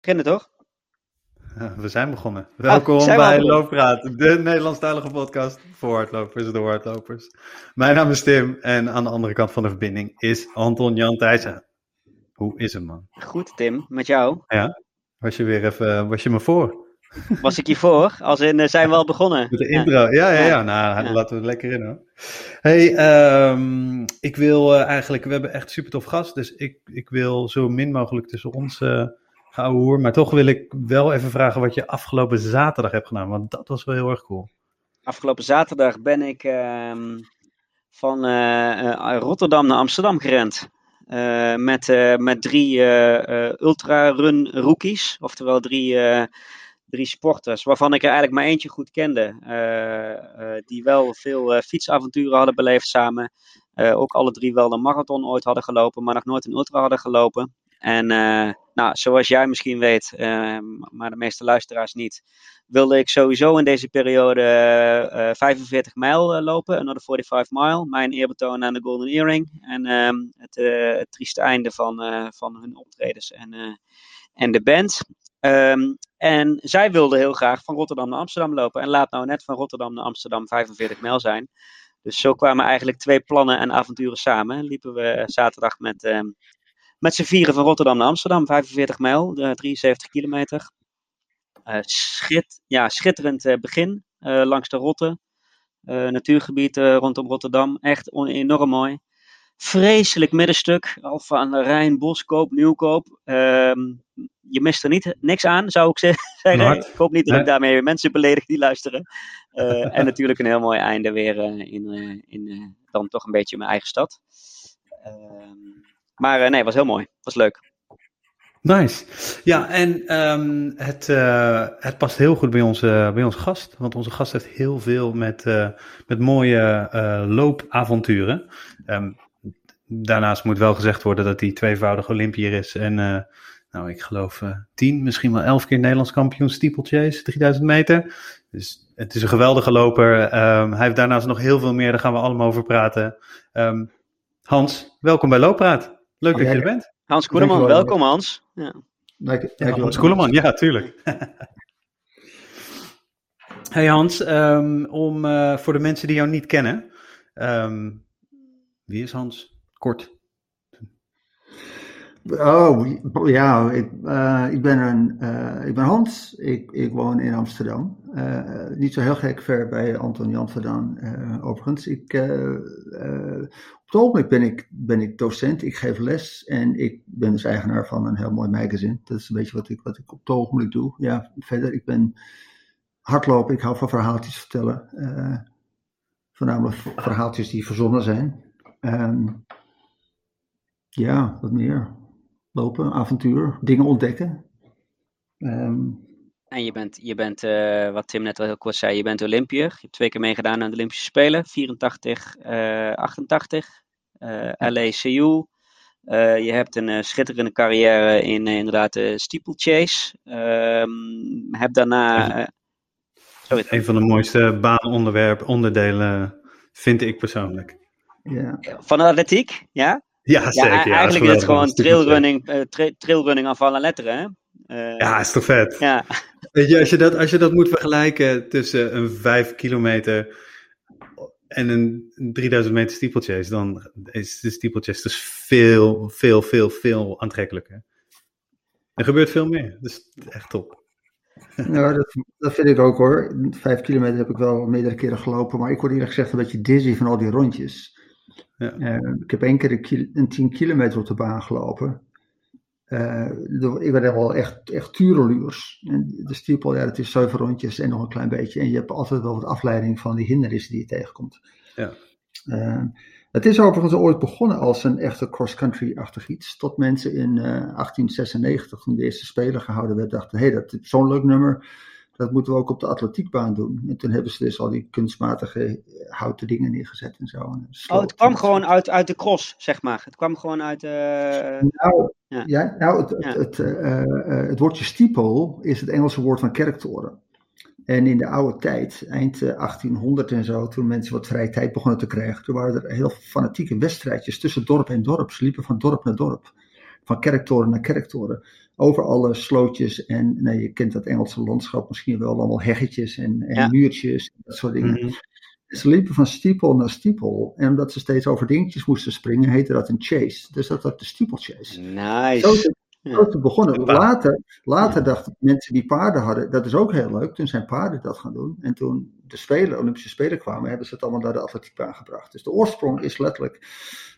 beginnen toch? we zijn begonnen. Welkom ah, bij Looppraat, de Nederlandstalige podcast voor hardlopers door hardlopers. Mijn naam is Tim en aan de andere kant van de verbinding is Anton Jan Thijssen. Hoe is het man? Goed Tim, met jou? Ja, was je weer even, was je me voor? Was ik hiervoor? Als in, uh, zijn we al begonnen? Met de intro, ja, ja, ja. ja. Nou, ja. laten we het lekker in hoor. Hey, um, ik wil uh, eigenlijk, we hebben echt super tof gast, dus ik, ik wil zo min mogelijk tussen ons uh, gaan hoor. Maar toch wil ik wel even vragen wat je afgelopen zaterdag hebt gedaan, want dat was wel heel erg cool. Afgelopen zaterdag ben ik van Rotterdam naar Amsterdam gerend. Uh, met, met drie ultra-run rookies, oftewel drie drie sporters, waarvan ik er eigenlijk maar eentje goed kende. Die wel veel fietsavonturen hadden beleefd samen. ook alle drie wel de marathon ooit hadden gelopen, maar nog nooit een ultra hadden gelopen. En nou, zoals jij misschien weet, maar de meeste luisteraars niet, wilde ik sowieso in deze periode 45 mijl lopen, another 45 mile. Mijn eerbetoon aan de Golden Earring. En ehm, het, het trieste einde van, van hun optredens en, en de band. Um, en zij wilde heel graag van Rotterdam naar Amsterdam lopen. En laat nou net van Rotterdam naar Amsterdam 45 mijl zijn. Dus zo kwamen eigenlijk twee plannen en avonturen samen. Liepen we zaterdag met, met z'n vieren van Rotterdam naar Amsterdam, 45 mijl, 73 kilometer. Uh, schit, ja, schitterend uh, begin langs de Rotte. natuurgebied rondom Rotterdam. Echt enorm mooi vreselijk middenstuk. Alfa aan de Rijn, Boskoop, Nieuwkoop. Um, je mist er niet, niks aan, zou ik zeggen. Ik hoop niet dat ik daarmee mensen beledig die luisteren. Uh, en natuurlijk een heel mooi einde weer uh, in, uh, in dan toch een beetje mijn eigen stad. Ehm, maar nee, het was heel mooi. Was leuk. Nice. Ja, en um, het, het past heel goed bij onze, bij onze gast. Want onze gast heeft heel veel met, met mooie loopavonturen. Um, daarnaast moet wel gezegd worden dat hij tweevoudig Olympier is. En nou, ik geloof tien, misschien wel elf keer Nederlands kampioen steeplechase, 3000 meter. Dus het is een geweldige loper. Um, hij heeft daarnaast nog heel veel meer, daar gaan we allemaal over praten. Hans, welkom bij Looppraat. Leuk dat je er bent. Hans Koeleman, welkom Hans. Ja. Dank, dank Hans Koeleman, ja, tuurlijk. hey Hans, um, om, uh, voor de mensen die jou niet kennen, wie is Hans? Kort. Oh, ja, ik, uh, ik, ben, een, uh, ik ben Hans. Ik, ik woon in Amsterdam. Uh, niet zo heel gek ver bij Anton Jan overigens. Ik, op het ogenblik ben ik, ben ik docent, ik geef les en ik ben dus eigenaar van een heel mooi magazine. Dat is een beetje wat ik, wat ik op het ogenblik doe. Ja, verder, ik ben hardlopen, ik hou van verhaaltjes vertellen. voornamelijk verhaaltjes die verzonnen zijn. Um, ja, wat meer. Lopen, avontuur, dingen ontdekken. Um, en je bent, je bent uh, wat Tim net al heel kort zei, je bent Olympiër. Je hebt twee keer meegedaan aan de Olympische Spelen, 84, uh, 88, uh, LA, Seoul. Uh, je hebt een uh, schitterende carrière in uh, inderdaad de steeplechase. Um, heb daarna. Sorry. Een van de mooiste baanonderwerpen, onderdelen vind ik persoonlijk. Ja. Van de atletiek, ja? Ja, zeker. Ja, eigenlijk is het gewoon trailrunning, uh, tra trailrunning aan alle letteren, hè? Uh, ja, is toch vet? Ja. Weet je, als je, dat, als je dat moet vergelijken tussen een 5 kilometer en een 3000 meter steeplechase, dan is de steeplechase dus veel, veel, veel, veel aantrekkelijker. Er gebeurt veel meer, dus echt top. Nou, dat, dat vind ik ook hoor. Vijf kilometer heb ik wel meerdere keren gelopen, maar ik word eerlijk gezegd een beetje dizzy van al die rondjes. Ja. Uh, ik heb één keer een, een 10 kilometer op de baan gelopen. Uh, ik ben wel echt, echt tureluurs. En de stiepel, ja, het is zeven rondjes en nog een klein beetje. En je hebt altijd wel wat afleiding van die hindernissen die je tegenkomt. Ja. Uh, het is overigens ooit begonnen als een echte cross-country-achtig iets. Tot mensen in 1896, toen de eerste Spelen gehouden werd, dachten: hé, hey, dat is zo'n leuk nummer dat moeten we ook op de atletiekbaan doen. En toen hebben ze dus al die kunstmatige eh, houten dingen neergezet en zo. oh, het kwam gewoon uit, uit de cross, zeg maar. Het kwam gewoon uit. Uh... Nou, ja. ja. nou, het, het, het, uh, het woordje stiepel is het Engelse woord van kerktoren. En in de oude tijd, eind 1800 en zo, toen mensen wat vrije tijd begonnen te krijgen, toen waren er heel fanatieke wedstrijdjes tussen dorp en dorp. Ze liepen van dorp naar dorp, van kerktoren naar kerktoren over alle slootjes en nou, je kent dat Engelse landschap misschien wel, allemaal heggetjes en, en muurtjes dat soort dingen. Mhm. Ze liepen van stiepel naar stiepel. En omdat ze steeds over dingetjes moesten springen, heette dat een chase. Dus dat was de steeplechase. Nice. Zo, zo begonnen. Later, later dachten mensen die paarden hadden, dat is ook heel leuk. Toen zijn paarden dat gaan doen. En toen de Spelen, Olympische Spelen kwamen, hebben ze het allemaal naar de atletiek aangebracht. Dus de oorsprong is letterlijk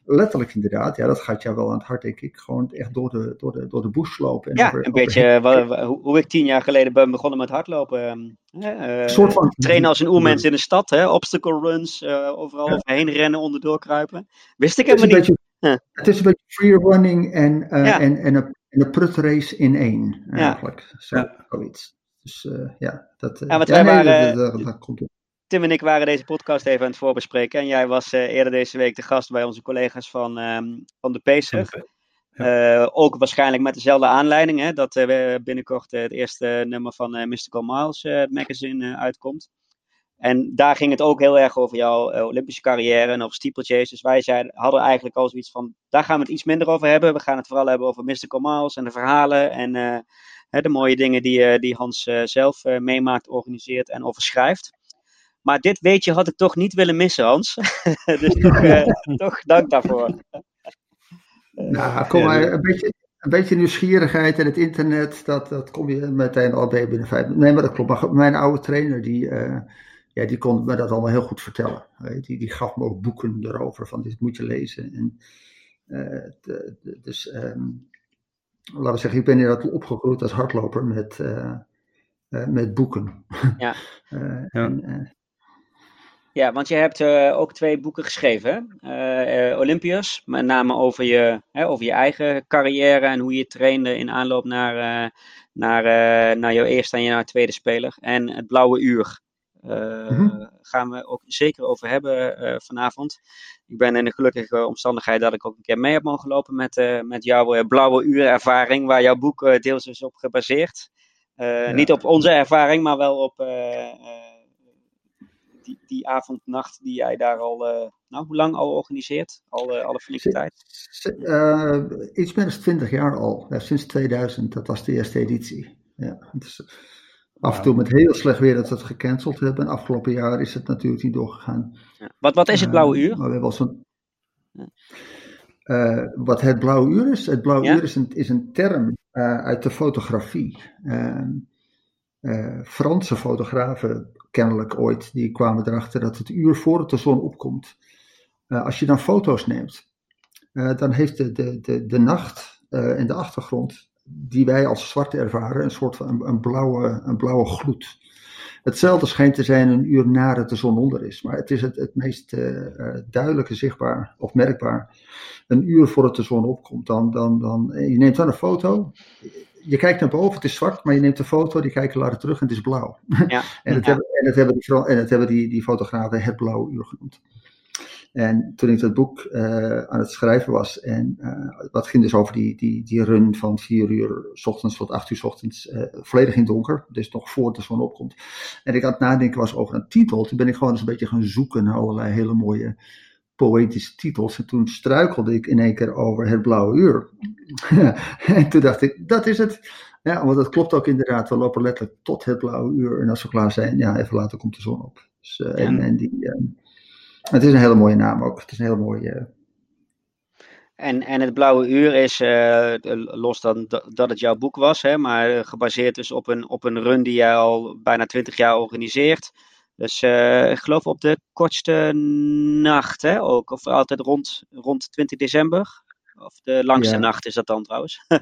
letterlijk inderdaad, ja, dat gaat jou wel aan het hart, denk ik. Gewoon echt door de, door de, door de bush lopen. En ja, een beetje hoe, hoe, ik tien jaar geleden ben begonnen met hardlopen. Uh, soort van, trainen als een oermens in de stad, hè? obstacle runs, uh, overal ja. overheen rennen, onderdoor kruipen. Wist ik helemaal niet. Beetje, Het is een beetje free running en, uh, ja. en, en, een, en een prut race in één, eigenlijk. Zo, zoiets. Dus ja, dat, ja, want wij nee, waren, dat, dat, dat komt op. Tim en ik waren deze podcast even aan het voorbespreken. En jij was uh, eerder deze week de gast bij onze collega's van, um, van de Pacer. Ja. Uh, ook waarschijnlijk met dezelfde aanleiding, hè, dat uh, binnenkort het eerste nummer van Mystical Miles magazine uitkomt. En daar ging het ook heel erg over jouw Olympische carrière en over steeplechase. Dus wij zeiden, hadden eigenlijk al zoiets van, daar gaan we het iets minder over hebben. We gaan het vooral hebben over Mystical Miles en de verhalen en de mooie dingen die, die Hans zelf meemaakt, organiseert en over schrijft. Maar dit weetje had ik toch niet willen missen, Hans. dus toch, uh, toch dank daarvoor. nou, kom maar, een beetje, een beetje nieuwsgierigheid en het internet, dat, dat kom je meteen al bij binnen vijf Nee, maar dat klopt. Maar mijn oude trainer, die, uh, ja, die kon me dat allemaal heel goed vertellen. Die, die gaf me ook boeken erover, van dit moet je lezen. En, uh, de, de, dus, um, laten we zeggen, ik ben inderdaad opgegroeid als hardloper met, met boeken. Ja. ja. En, ja, want je hebt uh, ook twee boeken geschreven. Olympius, met name over je, hè, over je eigen carrière en hoe je trainde in aanloop naar, naar, naar jouw eerste en jouw tweede speler. En het Blauwe Uur. Mm-hmm. Gaan we ook zeker over hebben vanavond. Ik ben in de gelukkige omstandigheid dat ik ook een keer mee heb mogen lopen met, met jouw Blauwe Uur ervaring, waar jouw boek deels is op gebaseerd. Ja. Niet op onze ervaring, maar wel op die, die avond, nacht die jij daar al, uh, nou, hoe lang al organiseert? Al, uh, al een flinke tijd? Uh, iets meer dan 20 jaar al. Ja, sinds 2000, dat was de eerste editie. Ja, dus, af en toe met heel slecht weer dat we het gecanceld hebben. En afgelopen jaar is het natuurlijk niet doorgegaan. Ja. Wat, wat is het Blauwe Uur? Maar we hebben zo'n... Uh, wat het blauwe uur is? Het blauwe ja? uur is een, is een term uh, uit de fotografie. Uh, Franse fotografen kennelijk ooit, die kwamen erachter dat het uur voor het de zon opkomt, uh, als je dan foto's neemt, uh, dan heeft de, de, de, de nacht uh, in de achtergrond, die wij als zwart ervaren, een soort van een, een, blauwe, een blauwe gloed. Hetzelfde schijnt te zijn een uur nadat de zon onder is, maar het is het, het meest duidelijke zichtbaar of merkbaar. Een uur voordat de zon opkomt, dan, dan, dan, je neemt dan een foto, je kijkt naar boven, het is zwart, maar je neemt een foto, die kijken later terug en het is blauw. Ja. en, ja. hebben, en, het hebben die, en hebben die, die fotografen het blauwe uur genoemd. En toen ik dat boek uh, aan het schrijven was, en uh, dat ging dus over die, die, die run van 4 uur s ochtends tot 8 uur s ochtends, uh, volledig in donker, dus nog voor de zon opkomt. En ik aan het nadenken was over een titel, toen ben ik gewoon eens een beetje gaan zoeken naar allerlei hele mooie poëtische titels. En toen struikelde ik in één keer over het blauwe uur. en toen dacht ik, dat is het. Ja, want dat klopt ook inderdaad. We lopen letterlijk tot het blauwe uur. En als we klaar zijn, ja, even later komt de zon op. Dus, uh, ja. en, en, die, het is een hele mooie naam ook. Het is een hele mooie... Uh... En, en het Blauwe Uur is, uh, los dan dat het jouw boek was, hè, maar gebaseerd dus op een, op een run die jij al bijna twintig jaar organiseert. Dus uh, ik geloof op de kortste nacht, hè, ook. Of altijd rond, rond 20 december. Of de langste ja. nacht is dat dan trouwens. uh,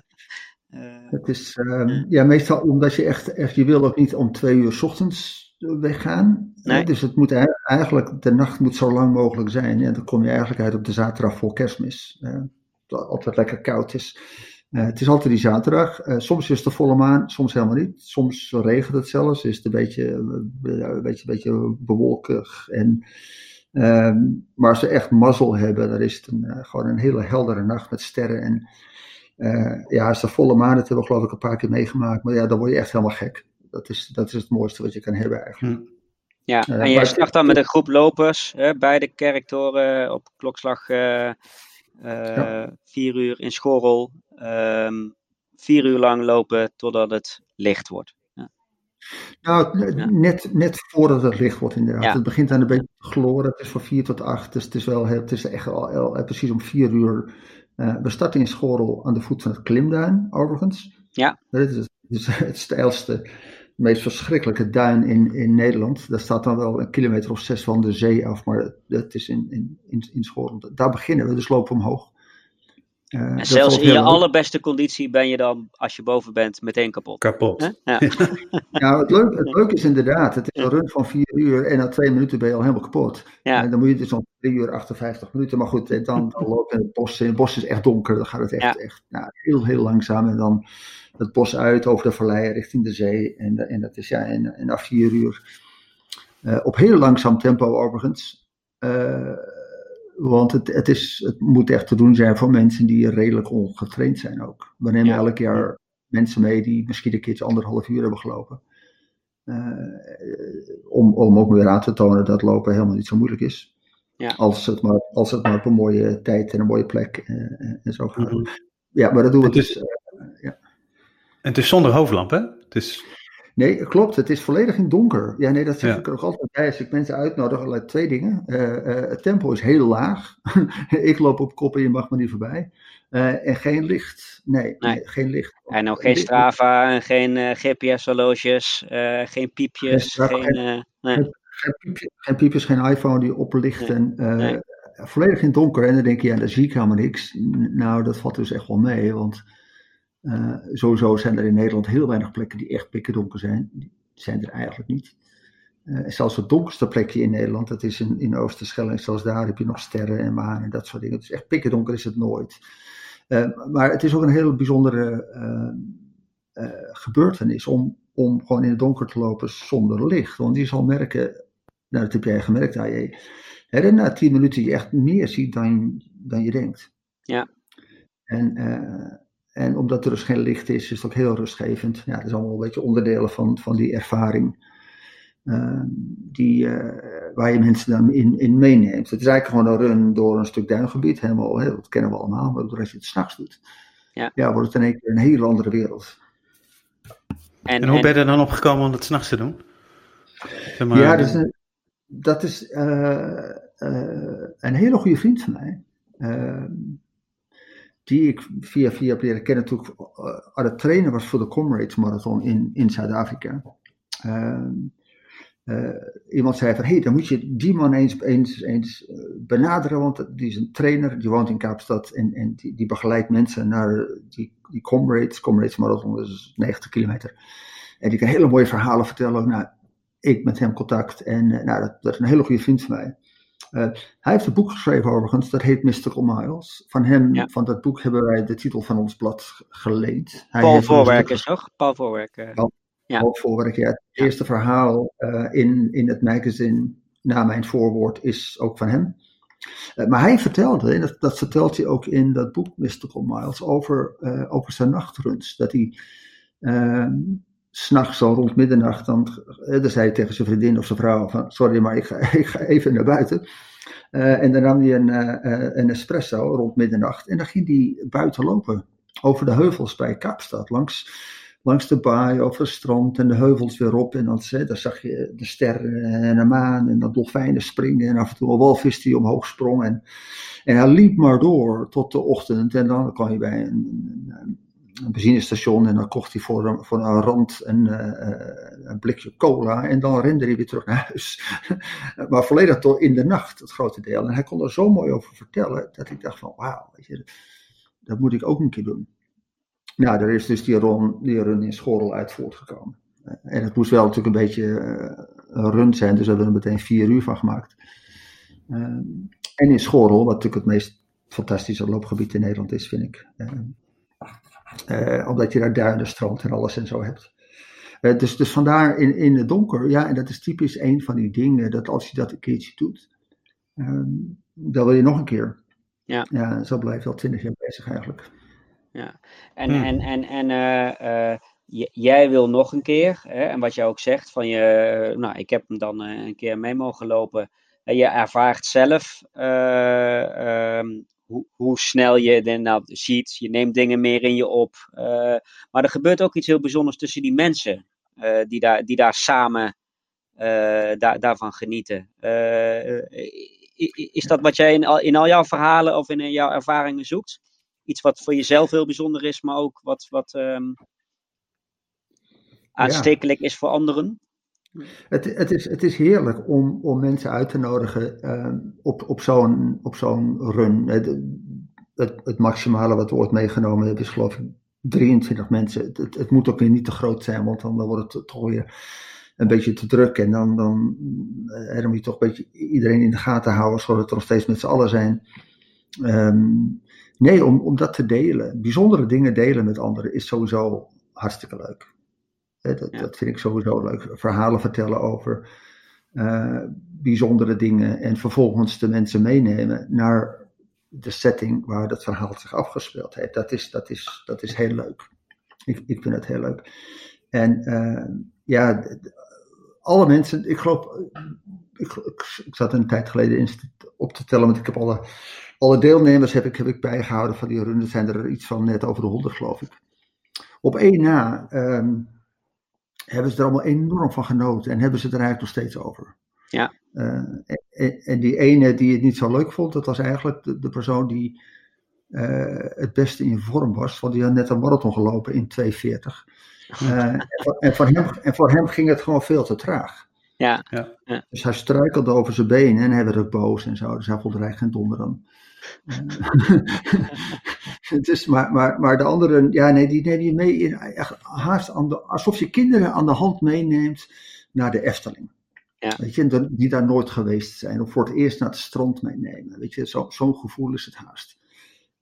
het is, uh, ja, meestal omdat je echt, echt, je wil ook niet om twee uur s ochtends weggaan. Nee. Dus het moet eigenlijk, de nacht moet zo lang mogelijk zijn. En dan kom je eigenlijk uit op de zaterdag voor kerstmis. Uh, dat altijd lekker koud is. Uh, het is altijd die zaterdag. Uh, soms is het de volle maan, soms helemaal niet. Soms regent het zelfs, is het een beetje, een beetje, een beetje bewolkig. En, maar als ze echt mazzel hebben, dan is het een, gewoon een hele heldere nacht met sterren. En ja, als de volle maan, dat hebben we geloof ik een paar keer meegemaakt. Maar ja, dan word je echt helemaal gek. Dat is, dat is het mooiste wat je kan hebben eigenlijk. Hm. Ja, en jij start dan met een groep lopers hè, bij de kerktoren op klokslag uh, ja. vier uur in Schorrel. Um, vier uur lang lopen totdat het licht wordt. Nou, net, net voordat het licht wordt inderdaad. Het begint aan een beetje te gloren. Het is van vier tot acht. Dus het is wel het is echt al, al, precies om vier uur. Uh, we starten in Schorel aan de voet van het Klimduin, overigens. Ja. Dat is het, is het stijlste, meest verschrikkelijke duin in, in Nederland. Daar staat dan wel een kilometer of zes van de zee af, maar dat is in, in, in, in. Daar beginnen we, dus lopen omhoog. Uh, en zelfs in je allerbeste conditie ben je dan, als je boven bent, meteen kapot. Kapot. Ja. ja, het, leuke, het leuke is inderdaad, het is een run van vier uur en na twee minuten ben je al helemaal kapot. Ja. En dan moet je dus om drie uur 58 minuten, maar goed, dan, dan loop je in het bos. het bos is echt donker, dan gaat het echt, echt nou, heel, heel langzaam. En dan het bos uit over de vallei richting de zee. En, en dat is ja, en, en na vier uur. Uh, op heel langzaam tempo overigens. Uh, want het, het, is, het moet echt te doen zijn voor mensen die redelijk ongetraind zijn ook. We nemen elk jaar mensen mee die misschien een keertje anderhalf uur hebben gelopen. Uh, om, om ook weer aan te tonen dat lopen helemaal niet zo moeilijk is. Ja. Als, het maar, als het maar op een mooie tijd en een mooie plek uh, en zo gaat. Mm -hmm. Ja, maar dat doen we dus. Uh, ja. En het is zonder hoofdlamp, hè? Het is... Nee, klopt. Het is volledig in donker. Ja, nee, dat zeg ja. ik er ook altijd bij als ik mensen uitnodig. Allerlei twee dingen. Uh, uh, het tempo is heel laag. ik loop op kop en je mag me niet voorbij. Uh, en geen licht. Nee, nee. nee geen licht. En ook geen Strava, en geen GPS-horloges, geen piepjes. Geen, geen, nee. geen, piepjes, geen piepjes, geen iPhone die oplicht. Nee. En, volledig in donker. En dan denk je, ja, daar zie ik helemaal niks. Nou, dat valt dus echt wel mee, want... Uh, sowieso zijn er in Nederland heel weinig plekken die echt pikkerdonker zijn. Die zijn er eigenlijk niet. Uh, zelfs het donkerste plekje in Nederland, dat is in, in Oosterschelling. Zelfs daar heb je nog sterren en maan en dat soort dingen. Dus echt pikkerdonker is het nooit. Uh, maar het is ook een hele bijzondere gebeurtenis om, om gewoon in het donker te lopen zonder licht. Want je zal merken, nou dat heb jij gemerkt AJ, hè, na tien minuten je echt meer ziet dan, dan je denkt. Ja. En en omdat er dus geen licht is, is het ook heel rustgevend. Ja, dat is allemaal een beetje onderdelen van, van die ervaring. Uh, die, uh, waar je mensen dan in, in meeneemt. Het is eigenlijk gewoon een run door een stuk duingebied. Helemaal, hè, dat kennen we allemaal. Maar als je het s'nachts doet, ja. ja, wordt het in één keer een hele andere wereld. En, en hoe en... ben je er dan op gekomen om het s'nachts te doen? Zeg maar, ja, dat is, een, dat is uh, een hele goede vriend van mij die ik via via heb leren kennen toen ik aan het was voor de Comrades Marathon in, in Zuid-Afrika. Uh, uh, iemand zei van, hé, hey, dan moet je die man eens, eens, eens benaderen, want die is een trainer, die woont in Kaapstad en, en die, die begeleidt mensen naar die, die Comrades, Comrades Marathon, is 90 kilometer. En die kan hele mooie verhalen vertellen. Nou, ik met hem contact en nou, dat, dat is een hele goede vriend van mij. Uh, hij heeft een boek geschreven overigens, dat heet Mystical Miles. Van hem, ja. van dat boek hebben wij de titel van ons blad geleend. Hij Paul Voorwerk is toch? Paul Voorwerk. Uh, Paul, ja. Paul Voorwerk, ja. Het ja. eerste verhaal uh, in, in het magazine na mijn voorwoord is ook van hem. maar hij vertelde, en dat, dat, vertelt hij ook in dat boek Mystical Miles, over, over zijn nachtruns. Dat hij ehm, s'nachts zo rond middernacht, dan, dan zei hij tegen zijn vriendin of zijn vrouw van, sorry, maar ik ga, ik ga even naar buiten. Uh, en dan nam hij een, uh, een espresso rond middernacht en dan ging hij buiten lopen, over de heuvels bij Kaapstad, langs, langs de baai, over het strand en de heuvels weer op. En dan, zag je de sterren en de maan en de dolfijnen springen en af en toe een walvis die omhoog sprong. En, en hij liep maar door tot de ochtend en dan kwam hij bij een, een een benzinestation en dan kocht hij voor een, voor een rand een, uh, een blikje cola en dan rende hij weer terug naar huis. maar volledig door in de nacht, het grote deel. En hij kon er zo mooi over vertellen dat ik dacht van wauw, dat moet ik ook een keer doen. Nou, er is dus die run, die run in Schorel uit voortgekomen. En het moest wel natuurlijk een beetje een run zijn, dus we hebben er meteen vier uur van gemaakt. Uh, en in Schorel, wat natuurlijk het meest fantastische loopgebied in Nederland is, vind ik. Uh, omdat je daar duinen, strand en alles en zo hebt. Uh, dus, dus vandaar in, in het donker, ja, en dat is typisch een van die dingen, dat als je dat een keertje doet, um, dan wil je nog een keer. Ja. Ja, zo blijf je al twintig jaar bezig eigenlijk. Ja, en, hmm. en, en, en uh, jij wil nog een keer, hè, en wat jij ook zegt, van je, nou, ik heb hem dan een keer mee mogen lopen. En je ervaart zelf ehm, hoe, hoe snel je dan nou ziet. Je neemt dingen meer in je op. maar er gebeurt ook iets heel bijzonders tussen die mensen die, daar, die daar samen daar, daarvan genieten. is dat wat jij in al, in al jouw verhalen of in jouw ervaringen zoekt? Iets wat voor jezelf heel bijzonder is, maar ook wat, wat um, aanstekelijk is voor anderen? Het, het, is, het is heerlijk om, om mensen uit te nodigen uh, op, op zo'n run. Het, het, maximale wat we ooit meegenomen hebben is geloof ik 23 mensen. Het, het, moet ook weer niet te groot zijn, want dan, wordt het toch weer een beetje te druk. En dan, dan, dan moet je toch een beetje iedereen in de gaten houden, zodat we nog steeds met z'n allen zijn. Um, nee, om, om dat te delen, bijzondere dingen delen met anderen, is sowieso hartstikke leuk. Dat, dat, vind ik sowieso leuk. Verhalen vertellen over uh, bijzondere dingen en vervolgens de mensen meenemen naar de setting waar dat verhaal zich afgespeeld heeft. Dat is, dat is, dat is heel leuk. Ik, ik vind het heel leuk. En uh, ja, alle mensen, ik geloof, ik, ik, ik, zat een tijd geleden op te tellen, want ik heb alle, alle deelnemers heb ik, heb ik bijgehouden van die runden. zijn er iets van net over de honderd, geloof ik. Op één na um, hebben ze er allemaal enorm van genoten en hebben ze het er eigenlijk nog steeds over. Ja. Uh, en, en, die ene die het niet zo leuk vond, dat was eigenlijk de, de persoon die uh, het beste in vorm was, want die had net een marathon gelopen in 2.40. Uh, en, voor, en, voor hem, en voor hem ging het gewoon veel te traag. Ja. ja. Dus hij struikelde over zijn benen en hij werd ook boos en zo. Dus hij vond er eigenlijk geen donder dan. dus, maar, maar, maar de anderen, ja, nee, die neem je mee in, echt, haast aan de, alsof je kinderen aan de hand meeneemt naar de Efteling. Ja. Weet je, die daar nooit geweest zijn, of voor het eerst naar het strand meenemen. Weet je, zo'n zo gevoel is het haast.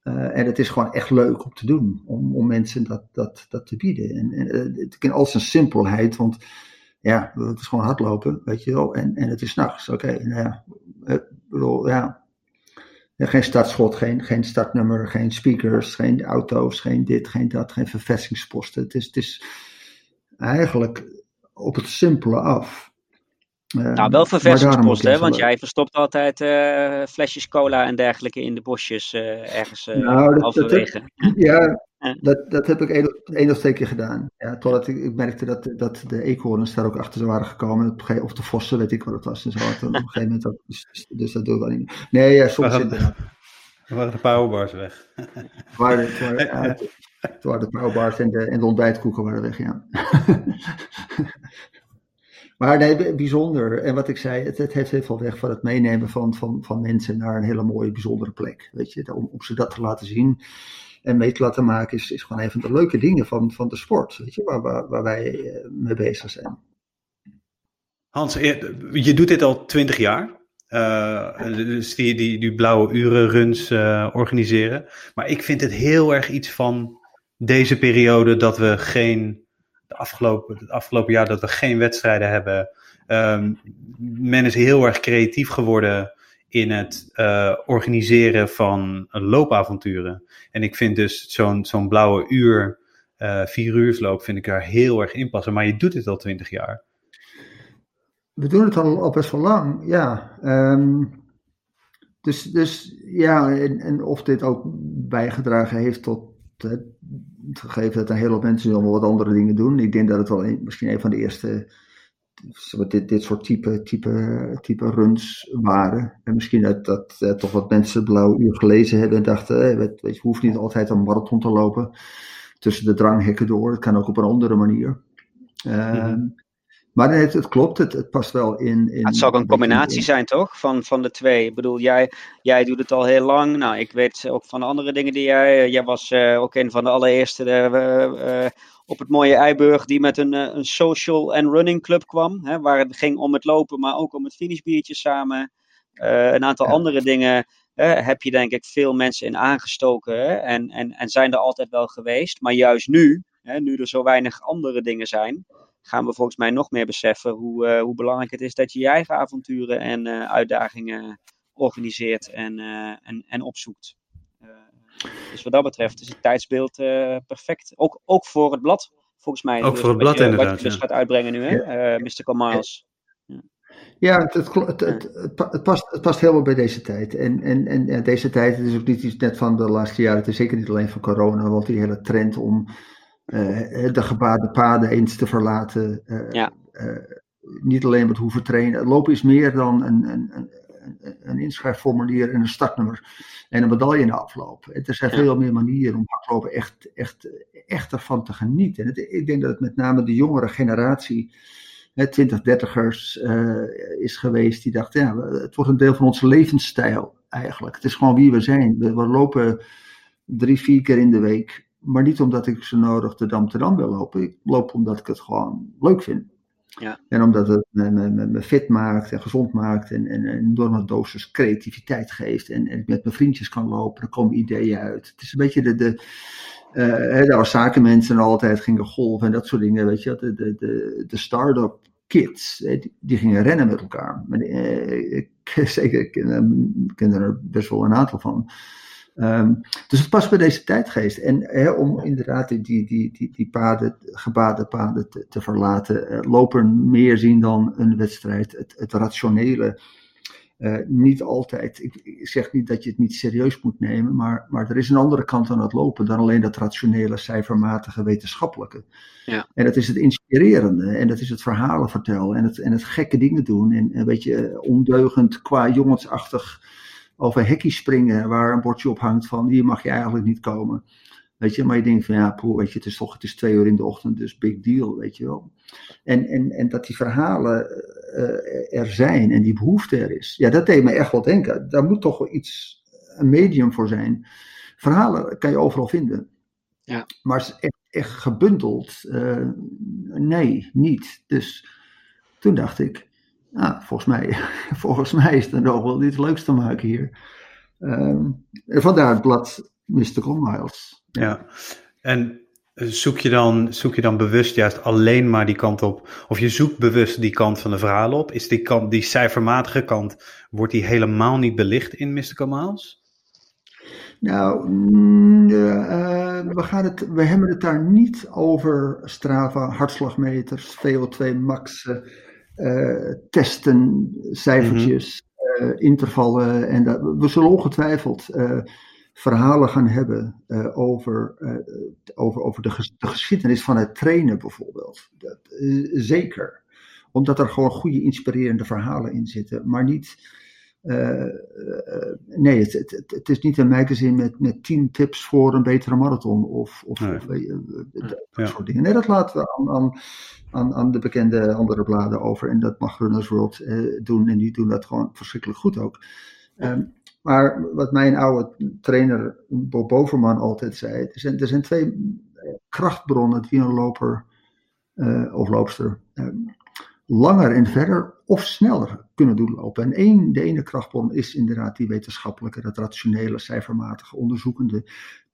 Uh, en het is gewoon echt leuk om te doen, om, om mensen dat, dat, dat te bieden. En, en uh, het in al zijn simpelheid, want ja, het is gewoon hardlopen, weet je wel. En, en het is s'nachts, oké. Okay, nou ja, ik bedoel, ja, geen startschot, geen, geen startnummer, geen speakers, geen auto's, geen dit, geen dat, geen vervestingsposten. Het is, het is eigenlijk op het simpele af. Uh, nou, wel vervestingsposten, hè? want jij verstopt altijd uh, flesjes cola en dergelijke in de bosjes uh, ergens nou, dat, halverwege. Dat, ja, dat, dat heb ik één, of twee keer gedaan. Ja, totdat ik, ik merkte dat, dat de eekhoorns daar ook achter waren gekomen. Of de vossen, weet ik wat het was. En zo. Op een gegeven moment ook, dus, dus, dat doe ik wel niet meer. Nee, ja, soms inderdaad. waren de powerbars weg. Het, ja, het waren de powerbars en de, en de ontbijtkoeken waren weg, ja. maar nee, bijzonder. En wat ik zei, het, het, heeft heel veel weg van het meenemen van, van, van mensen naar een hele mooie, bijzondere plek. Weet je, om, om ze dat te laten zien en mee te laten maken is, is gewoon een van de leuke dingen van, van de sport, weet je, waar, waar, waar wij eh, mee bezig zijn. Hans, eh, je doet dit al twintig jaar. Uh, dus die, die, die blauwe uren runs uh, organiseren. Maar ik vind het heel erg iets van deze periode dat we geen. De afgelopen, het afgelopen jaar dat we geen wedstrijden hebben. Um, men is heel erg creatief geworden in het uh, organiseren van loopavonturen. En ik vind dus zo'n zo'n blauwe uur, uh, vier uursloop, vind ik daar heel erg in passen. Maar je doet dit al twintig jaar. We doen het al, al best wel lang, ja. Um, dus, dus ja, en, en, of dit ook bijgedragen heeft tot het, gegeven dat een hele hoop mensen allemaal wat andere dingen doen. Ik denk dat het wel misschien een van de eerste dit, dit soort type, type, type runs waren. En misschien dat, dat eh, toch wat mensen Blauw Uur gelezen hebben en dachten, eh, weet, weet je, hoeven niet altijd een marathon te lopen tussen de dranghekken door. Het kan ook op een andere manier. Mm Maar het, het klopt, het, het, past wel in. in het zou ook een combinatie zijn, toch? Van, van de twee. Ik bedoel, jij, jij doet het al heel lang. Nou, ik weet ook van de andere dingen die jij. Jij was uh, ook een van de allereerste op het mooie Eiburg, die met een, eh, een social en running club kwam. Hè, waar het ging om het lopen, maar ook om het finishbiertje samen. Uh, een aantal andere dingen uh, heb je denk ik veel mensen in aangestoken. Hè, en, en, en zijn er altijd wel geweest. Maar juist nu, hè, nu er zo weinig andere dingen zijn, gaan we volgens mij nog meer beseffen hoe, uh, hoe belangrijk het is dat je je eigen avonturen en uitdagingen organiseert en, en, en opzoekt. Dus wat dat betreft is het tijdsbeeld uh, perfect. Ook, ook voor het blad, volgens mij. Ook dus voor het blad, je, inderdaad. Wat je dus gaat uitbrengen nu, hè, ja. uh, Mystical Miles. Ja. Ja, het, het, het, het, past, het past helemaal bij deze tijd. En, en, en deze tijd, het is ook niet iets net van de laatste jaren, het is zeker niet alleen van corona, want die hele trend om uh, de gebaarde paden eens te verlaten, uh, ja. uh, niet alleen met hoeven trainen. Lopen is meer dan een, een, een, een inschrijfformulier en een startnummer en een medaille in de afloop. Er zijn veel meer manieren om hardlopen echt, echt, echt ervan te genieten. En ik denk dat het met name de jongere generatie, twintig, dertigers, uh, is geweest, die dacht, ja, het wordt een deel van onze levensstijl eigenlijk. Het is gewoon wie we zijn. We, we lopen drie, vier keer in de week. Maar niet omdat ik zo nodig de Dam te Dam wil lopen. Ik loop omdat ik het gewoon leuk vind. Ja. En omdat het me, fit maakt en gezond maakt en, en een enorme dosis creativiteit geeft. En, en ik met mijn vriendjes kan lopen, er komen ideeën uit. Het is een beetje de, de, uh, daar was zakenmensen altijd gingen golven en dat soort dingen, weet je. De, de, de, de start-up kids, die, die, gingen rennen met elkaar. Maar, uh, ik, zeker, ik ken, ken er best wel een aantal van. Um, dus het past bij deze tijdgeest. En om inderdaad die, die, die, die paden, gebaande paden te, te verlaten, uh, lopen meer zien dan een wedstrijd. Het, het rationele, uh, niet altijd. Ik, ik, zeg niet dat je het niet serieus moet nemen, maar, maar er is een andere kant aan het lopen dan alleen dat rationele, cijfermatige, wetenschappelijke. Ja. En dat is het inspirerende, en dat is het verhalen vertellen, en het, en het gekke dingen doen, en een beetje ondeugend, qua jongensachtig over hekjes springen waar een bordje op hangt van hier mag je eigenlijk niet komen. Weet je, maar je denkt van ja, poeh, weet je, het is toch, het is twee uur in de ochtend, dus big deal, weet je wel. En, en, en dat die verhalen uh, er zijn en die behoefte er is, ja, dat deed me echt wel denken. Daar moet toch wel iets, een medium voor zijn. Verhalen kan je overal vinden. Ja. Maar echt, echt gebundeld, uh, nee, niet. Dus toen dacht ik, nou, volgens mij, volgens mij is er nog wel iets leuks te maken hier. Um, vandaar het blad Mystical Miles. Ja, en zoek je, dan, zoek je dan bewust juist alleen maar die kant op? Of je zoekt bewust die kant van de verhalen op? Is die, kant, die cijfermatige kant, wordt die helemaal niet belicht in Mystical Miles? Nou, mm, uh, we, gaan het, we hebben het daar niet over Strava, hartslagmeters, VO2 max, uh, testen, cijfertjes, mm intervallen. En dat, we zullen ongetwijfeld verhalen gaan hebben over, over, over de, de, geschiedenis van het trainen bijvoorbeeld. Dat, zeker. Omdat er gewoon goede inspirerende verhalen in zitten, maar niet uh, nee, het, het, het, is een magazine met, met tien tips voor een betere marathon of, of, nee. of uh, dat soort dingen. Nee, dat laten we aan, aan, aan, aan, de bekende andere bladen over. En dat mag Runners World doen. En die doen dat gewoon verschrikkelijk goed ook. Um, maar wat mijn oude trainer Bob Boverman altijd zei: er zijn, er zijn twee krachtbronnen die een loper of loopster um, langer en verder of sneller kunnen doen lopen. En één, de ene krachtbron is inderdaad die wetenschappelijke, dat rationele, cijfermatige, onderzoekende,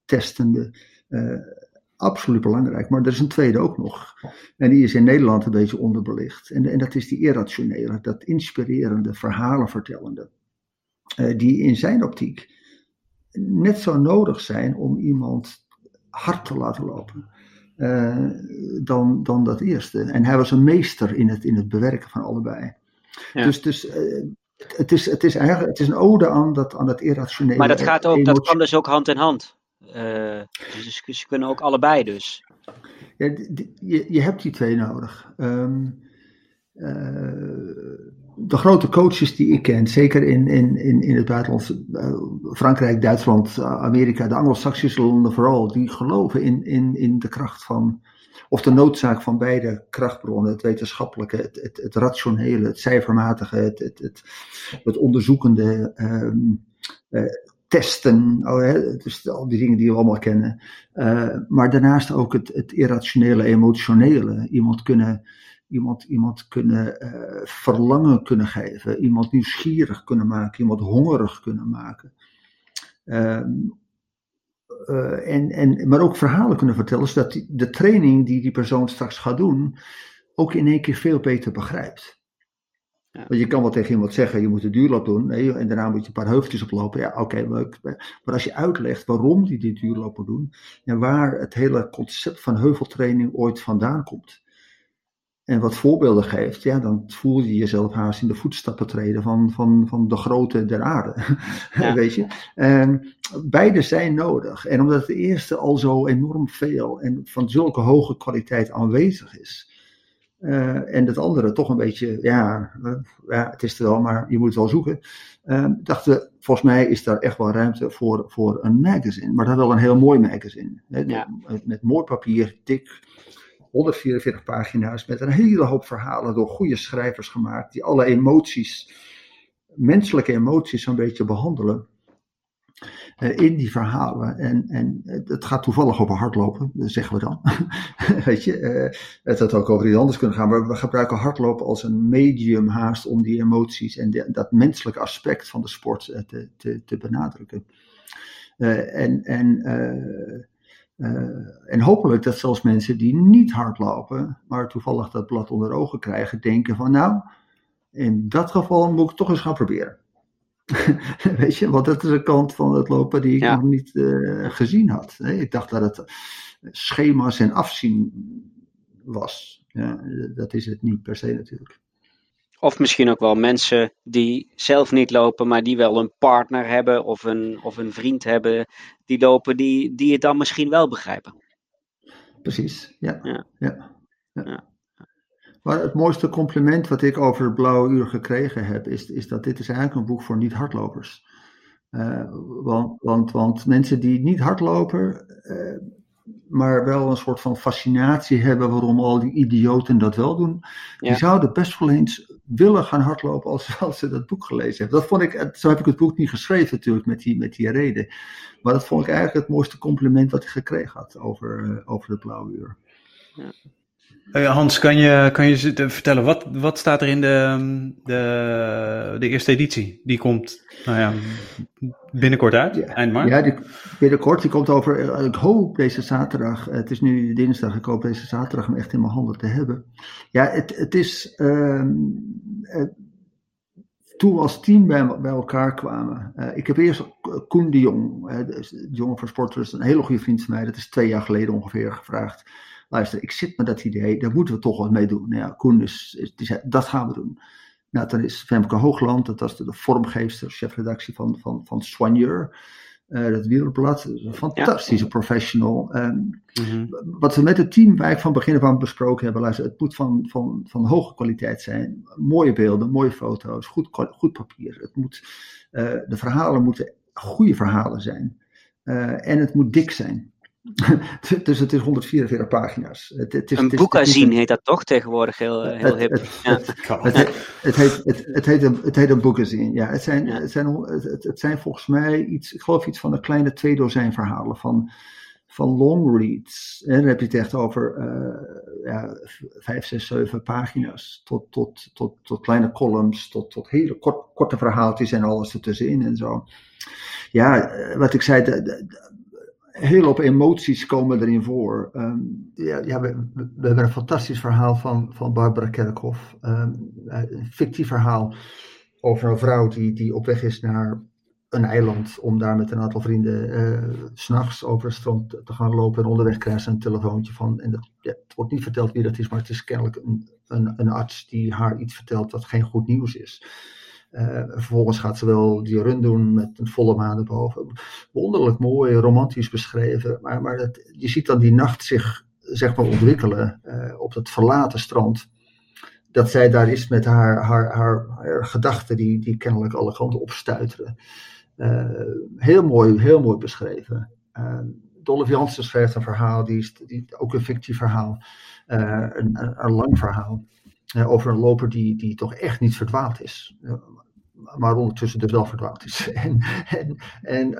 testende. Uh, absoluut belangrijk. Maar er is een tweede ook nog. En die is in Nederland een beetje onderbelicht. En, en dat is die irrationele, dat inspirerende, verhalenvertellende. Uh, die in zijn optiek net zo nodig zijn om iemand hard te laten lopen. Uh, dan, dan dat eerste. En hij was een meester in het, in het bewerken van allebei. Dus, dus uh, het, is, het, is eigenlijk, het is een ode aan dat, aan dat irrationele. Maar dat, gaat ook, dat kan dus ook hand in hand. Uh, dus ze kunnen ook allebei dus. Ja, je, je hebt die twee nodig. Um, de grote coaches die ik ken, zeker in, in, in, in het buitenland, uh, Frankrijk, Duitsland, Amerika, de Anglo-Saxische landen vooral, die geloven in, in, in de kracht van, of de noodzaak van beide krachtbronnen, het wetenschappelijke, het, het, rationele, het cijfermatige, het, het, het, onderzoekende, um, uh, testen, oh, hè, dus al die dingen die we allemaal kennen. Uh, maar daarnaast ook het, irrationele, emotionele, iemand kunnen iemand, iemand kunnen uh, verlangen kunnen geven, iemand nieuwsgierig kunnen maken, iemand hongerig kunnen maken. Um, uh, en, en, maar ook verhalen kunnen vertellen, zodat die, de training die die persoon straks gaat doen, ook in één keer veel beter begrijpt. Ja. Want je kan wel tegen iemand zeggen, je moet een duurloop doen, nee, en daarna moet je een paar heuveltjes oplopen. Ja, oké, okay, leuk. Maar als je uitlegt waarom die die duurloop moet doen, en waar het hele concept van heuveltraining ooit vandaan komt, en wat voorbeelden geeft, ja, dan voel je jezelf haast in de voetstappen treden van, van, van de grote der aarde. Weet je? En beide zijn nodig. En omdat het eerste al zo enorm veel en van zulke hoge kwaliteit aanwezig is. Uh, en het andere toch een beetje, ja, uh, ja, het is er wel, maar je moet het wel zoeken. Uh, dachten volgens mij is daar echt wel ruimte voor, voor een magazine. Maar dan wel een heel mooi magazine. Hè, ja. met, met mooi papier, dik, 144 pagina's met een hele hoop verhalen door goede schrijvers gemaakt, die alle emoties, menselijke emoties, een beetje behandelen. Uh, in die verhalen. En, en het gaat toevallig over hardlopen, zeggen we dan. Weet je, uh, het had ook over iets anders kunnen gaan, maar we gebruiken hardlopen als een medium haast om die emoties en dat menselijke aspect van de sport uh, te, te, te benadrukken. en en en hopelijk dat zelfs mensen die niet hardlopen, maar toevallig dat blad onder ogen krijgen, denken van nou, in dat geval moet ik toch eens gaan proberen. Weet je, want dat is een kant van het lopen die ik nog niet uh, gezien had. Ik dacht dat het schema's en afzien was. Ja, dat is het niet per se natuurlijk. Of misschien ook wel mensen die zelf niet lopen, maar die wel een partner hebben of een, of een vriend hebben die lopen, die, die het dan misschien wel begrijpen. Precies, ja. ja. ja. ja. Maar het mooiste compliment wat ik over het Blauwe Uur gekregen heb, is, is dat dit is eigenlijk een boek voor niet-hardlopers. Uh, want, want, want mensen die niet hardlopen, uh, maar wel een soort van fascinatie hebben waarom al die idioten dat wel doen, die zouden best wel eens willen gaan hardlopen als, als ze dat boek gelezen hebben. Dat vond ik, zo heb ik het boek niet geschreven natuurlijk met die, met die reden. Maar dat vond ik eigenlijk het mooiste compliment wat ik gekregen had over, uh, over het blauwe uur. Ja. Uh, Hans, kan je, kan je vertellen, wat, wat staat er in de, de, de eerste editie? Die komt nou ja, binnenkort uit, ja, eind maart. Ja, die, binnenkort. Die komt over, eh, ik hoop deze zaterdag, het is nu dinsdag, ik hoop deze zaterdag hem echt in mijn handen te hebben. Ja, het, het is, uh, toen we als team bij, bij elkaar kwamen. Uh, ik heb eerst Koen de Jong, uh, de jongen van Sporters, een hele goede vriend van mij, dat is twee jaar geleden ongeveer gevraagd luister, ik zit met dat idee, daar moeten we toch wat mee doen. Nou ja, Koen is, is, dat gaan we doen. Nou, dan is Femke Hoogland, dat was de, de vormgeefster, chefredactie van, van, van Soigneur. Uh, dat Wielblad, een fantastische professional. Um, mm-hmm. Wat we met het team waar ik van begin af aan besproken hebben, luister, het moet van, van, van hoge kwaliteit zijn. Mooie beelden, mooie foto's, goed, goed papier. Het moet, uh, de verhalen moeten goede verhalen zijn. Uh, en het moet dik zijn. dus het is 144 pagina's. Het, het is, een boekazine heet dat toch tegenwoordig heel, heel het, hip. Het, ja. het, heet, het, het, heet een, het heet een boekazine, ja. Het zijn, ja. het, zijn, het, het zijn volgens mij iets, ik geloof iets van een kleine twee dozijn verhalen van, van long reads. En dan heb je het echt over uh, ja, vijf, zes, zeven pagina's. Tot, tot, tot, tot kleine columns, tot, tot hele kort, korte verhaaltjes en alles ertussenin en zo. Ja, eh, wat ik zei, de, de, heel op emoties komen erin voor. Um, ja, we, we, hebben een fantastisch verhaal van, van Barbara Kerkhoff. Um, een fictief verhaal over een vrouw die, die op weg is naar een eiland om daar met een aantal vrienden uh, s'nachts over het strand te gaan lopen. En onderweg krijgt ze een telefoontje van, en dat, ja, het wordt niet verteld wie dat is, maar het is kennelijk een, een, een arts die haar iets vertelt wat geen goed nieuws is. Uh, vervolgens gaat ze wel die run doen met een volle maan erboven. Wonderlijk mooi, romantisch beschreven. Maar, maar dat, je ziet dan die nacht zich zeg maar ontwikkelen uh, op het verlaten strand. Dat zij daar is met haar, haar, haar, gedachten die, die kennelijk alle kanten opstuiteren. Uh, heel mooi, heel mooi beschreven. Dolph Jansen schrijft een verhaal, die is die, ook een fictief verhaal. Een, een, een, lang verhaal. over een loper die, die toch echt niet verdwaald is maar ondertussen dus wel verdwaald is. en en, en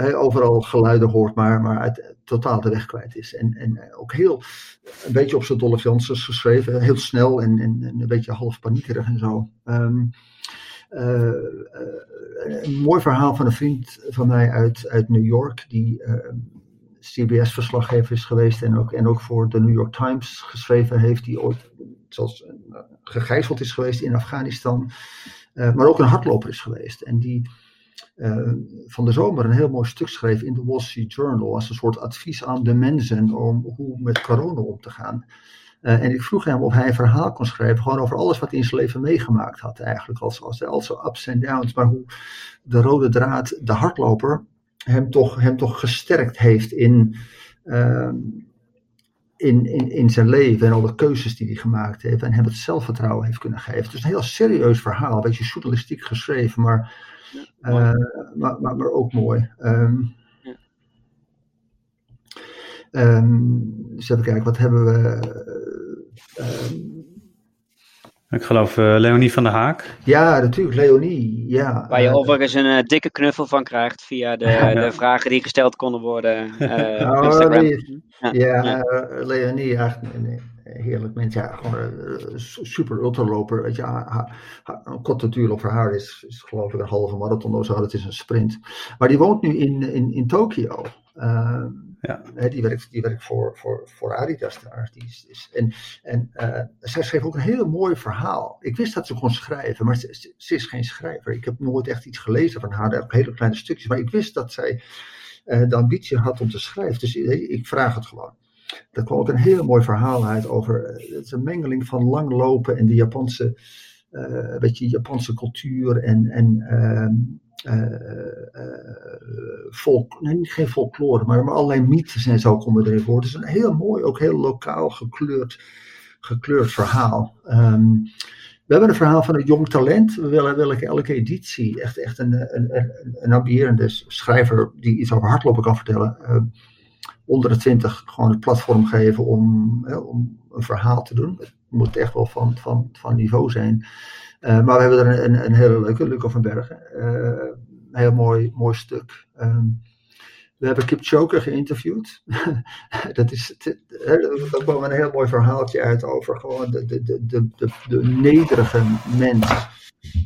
uh, overal geluiden hoort, maar, maar uit, totaal de weg kwijt is. En, en ook heel, een beetje op zijn Dolph Janssens geschreven, heel snel en, en, en, een beetje half paniekerig en zo. Uh, een mooi verhaal van een vriend van mij uit, uit New York, die CBS-verslaggever is geweest en ook, en ook voor de New York Times geschreven heeft, die ooit zoals, gegijzeld is geweest in Afghanistan. Uh, maar ook een hardloper is geweest. En die uh, van de zomer een heel mooi stuk schreef in de Wall Street Journal. Als een soort advies aan de mensen om hoe met corona om te gaan. en ik vroeg hem of hij een verhaal kon schrijven, gewoon over alles wat hij in zijn leven meegemaakt had eigenlijk. Als, als, als ups en downs, maar hoe de rode draad, de hardloper, hem toch, hem toch gesterkt heeft in, ehm, in, in, in zijn leven en alle keuzes die hij gemaakt heeft. En hem het zelfvertrouwen heeft kunnen geven. Het is een heel serieus verhaal, een beetje journalistiek geschreven, maar, ja, maar, maar, maar, ook mooi. Um, Um, dus even kijken, wat hebben we? Um, ik geloof uh, Leonie van der Haak. Ja, natuurlijk, Leonie. Ja. Waar je uh, overigens een uh, dikke knuffel van krijgt via de, de vragen die gesteld konden worden. oh, Instagram. Nee. Ja, ja, Leonie, echt een heerlijk mens. Ja, gewoon een super ultraloper. Weet je, een korte duurloop voor haar is, is geloof ik een halve marathon of zo. Dat is een sprint. Maar die woont nu in, in, in Tokio. Die, werkt, voor, voor, voor Adidas daar. Die is, en en uh, zij schreef ook een heel mooi verhaal. Ik wist dat ze kon schrijven, maar ze, is geen schrijver. Ik heb nooit echt iets gelezen van haar, hele kleine stukjes. Maar ik wist dat zij uh, de ambitie had om te schrijven. Dus ik, ik vraag het gewoon. Er kwam ook een heel mooi verhaal uit over. Eh, het is een mengeling van langlopen en de Japanse. Uh, weet je, Japanse cultuur en, en ehm, volk, nee, geen folklore, maar, maar allerlei mythes en zo komen erin voor. Het is een heel mooi, ook heel lokaal gekleurd, gekleurd verhaal. Um, we hebben een verhaal van een jong talent. We willen, willen elke editie echt, echt een, een, een, een schrijver die iets over hardlopen kan vertellen. Uh, onder de twintig gewoon het platform geven om, om een verhaal te doen. Het moet echt wel van, van, van niveau zijn. Uh, maar we hebben er een, een, hele leuke, Luco van Bergen. Uh, een heel mooi, mooi stuk. Um, we hebben Kip Choker geïnterviewd. dat is, kwam een heel mooi verhaaltje uit over gewoon de, de, de, de, de, de nederige mens.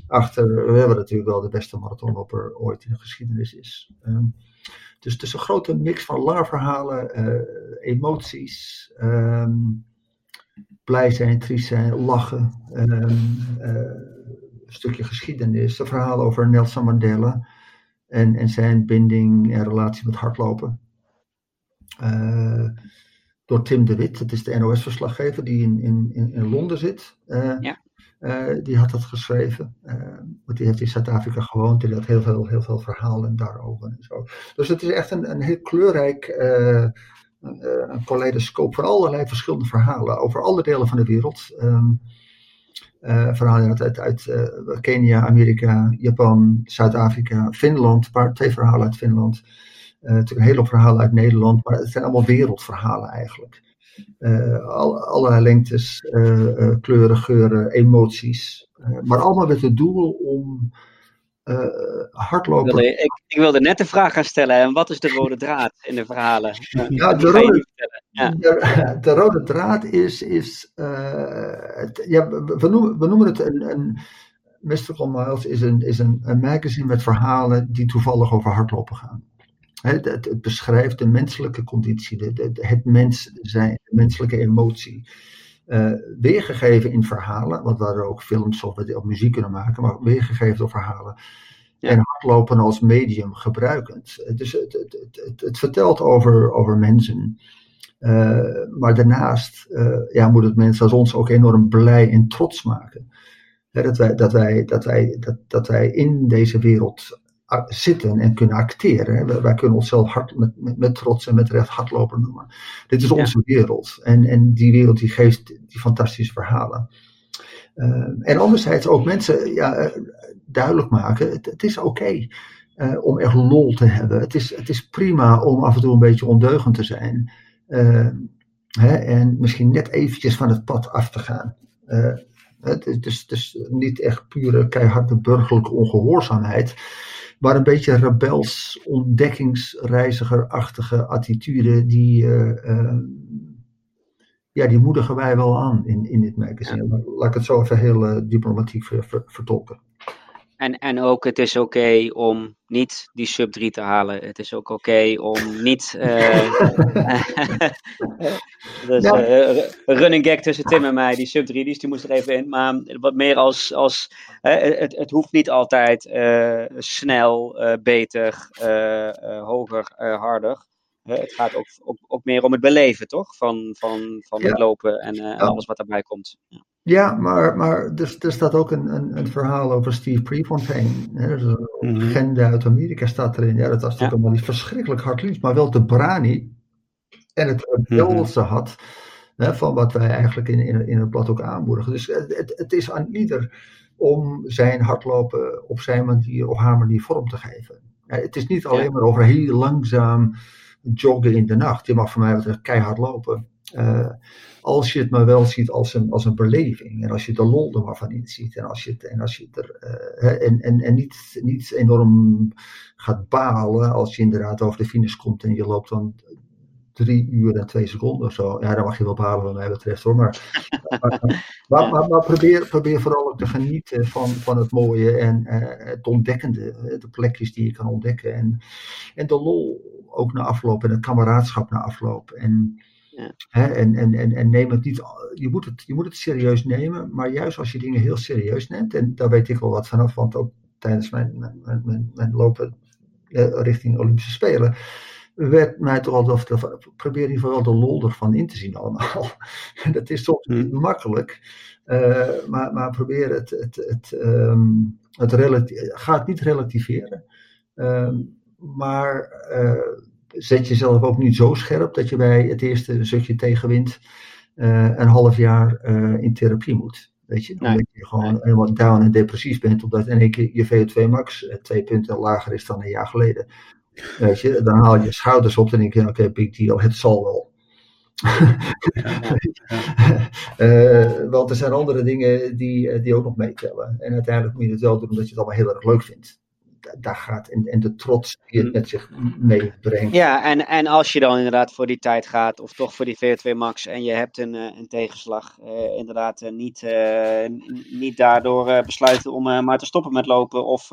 Achter, we hebben natuurlijk wel de beste marathonloper ooit in de geschiedenis is. Um, dus het is een grote mix van lange verhalen, uh, emoties, um, blij zijn, triest zijn, lachen. Um, uh, een stukje geschiedenis, een verhaal over Nelson Mandela en, en zijn binding en relatie met hardlopen. Uh, door Tim de Wit, dat is de NOS-verslaggever die in, in, in Londen zit. ja. Uh, die had dat geschreven. Uh, want die heeft in Zuid-Afrika gewoond. En die had heel veel, heel veel verhalen daarover. En zo. Dus het is echt een, een heel kleurrijk een kaleidoscoop van allerlei verschillende verhalen. Over alle delen van de wereld. Um, verhalen uit, uit, uit Kenia, Amerika, Japan, Zuid-Afrika, Finland. Paar, twee verhalen uit Finland. natuurlijk een hele verhalen uit Nederland. Maar het zijn allemaal wereldverhalen eigenlijk. Uh, al, allerlei lengtes, uh, kleuren, geuren, emoties. maar allemaal met het doel om hardlopen. Ik wilde, ik, ik wilde, net de vraag gaan stellen: en wat is de rode draad in de verhalen? Ja, de rode, ja. De, de, rode draad is. is het, ja, we, noemen, we noemen het een. een Mystical Miles is, een, is een, een magazine met verhalen die toevallig over hardlopen gaan. Het, het, het, beschrijft de menselijke conditie, de, de, het mens zijn, de menselijke emotie. Uh, weergegeven in verhalen, want we hadden ook films of, of muziek kunnen maken, maar weergegeven door verhalen. Ja. En hardlopen als medium gebruikend. Dus het, het, het vertelt over, over mensen. Uh, maar daarnaast uh, ja, moet het mensen als ons ook enorm blij en trots maken. dat, wij, dat, wij, dat, wij, dat, dat wij in deze wereld zitten en kunnen acteren. Wij, kunnen onszelf hard, met, met, met, trots en met recht hardloper noemen. Dit is onze wereld. En, en die wereld die geeft die fantastische verhalen. Uh, en anderzijds ook mensen ja, eh, duidelijk maken, het, het is oké. Okay, uh, om echt lol te hebben. Het is, het is prima om af en toe een beetje ondeugend te zijn. Uh, hè, en misschien net eventjes van het pad af te gaan. het, is, dus, dus niet echt pure keiharde burgerlijke ongehoorzaamheid maar een beetje rebels, ontdekkingsreizigerachtige attitude, die, uh, uh, ja, die moedigen wij wel aan in, in dit magazine. Ja. Laat ik het zo even heel uh, diplomatiek ver, vertolken. En, en ook, het is oké okay om niet die sub 3 te halen. Het is ook oké okay om niet. Uh, dus, uh, running gag tussen Tim en mij, die sub 3, die, die moest er even in. Maar wat meer als. als uh, het, het hoeft niet altijd snel, beter, hoger, harder. het gaat ook, ook, ook, meer om het beleven, toch? Van, van, van het lopen en alles wat daarbij komt. Ja. Ja, maar, maar er, er staat ook een, een, een verhaal over Steve Prefontaine. Hè, dus een mm legende uit Amerika staat erin. Ja, dat was natuurlijk allemaal niet verschrikkelijk hard liefst, maar wel de brani en het rebelse mhm. had. Hè, van wat wij eigenlijk in, in, in het blad ook aanmoedigen. Dus het, het is aan ieder om zijn hardlopen op zijn manier, of haar manier vorm te geven. het is niet alleen maar over heel langzaam joggen in de nacht. Je mag voor mij betreft keihard lopen. Uh, als je het maar wel ziet als een, als een beleving. En als je de lol er maar van inziet. En als je, en als je er. Uh, en, en, en niet, niet enorm gaat balen als je inderdaad over de finish komt en je loopt dan drie uur en twee seconden of zo. Ja, dan mag je wel balen wat mij betreft hoor. Maar, maar, maar, maar, probeer, probeer vooral ook te genieten van, van het mooie en uh, het ontdekkende. De plekjes die je kan ontdekken. En, en de lol ook na afloop en het kameraadschap na afloop. En en, en, en, en neem het niet, je moet het, je moet het serieus nemen, maar juist als je dingen heel serieus neemt, en daar weet ik wel wat vanaf, want ook tijdens mijn, mijn, mijn, mijn lopen eh, richting Olympische Spelen, werd mij toch altijd, probeer in ieder geval de lol ervan in te zien allemaal. dat is toch niet hmm. makkelijk, uh, maar, maar probeer het, het, het, um, het ga het niet relativeren, um, maar uh, zet jezelf ook niet zo scherp dat je bij het eerste zutje tegenwind uh, een half jaar uh, in therapie moet. Weet je, omdat je gewoon helemaal down en depressief bent, omdat in één keer je VO2 max uh, twee punten lager is dan een jaar geleden. Weet je, dan haal je je schouders op en denk je, oké, okay, big deal, het zal wel. uh, want er zijn andere dingen die, die ook nog meetellen. En uiteindelijk moet je het wel doen omdat je het allemaal heel erg leuk vindt daar gaat. En, en de trots die het mm. met zich meebrengt. Ja, en, en als je dan inderdaad voor die tijd gaat, of toch voor die VO2 max, en je hebt een, eh, een tegenslag, uh, inderdaad uh, niet, uh, niet daardoor besluiten om maar te stoppen met lopen, of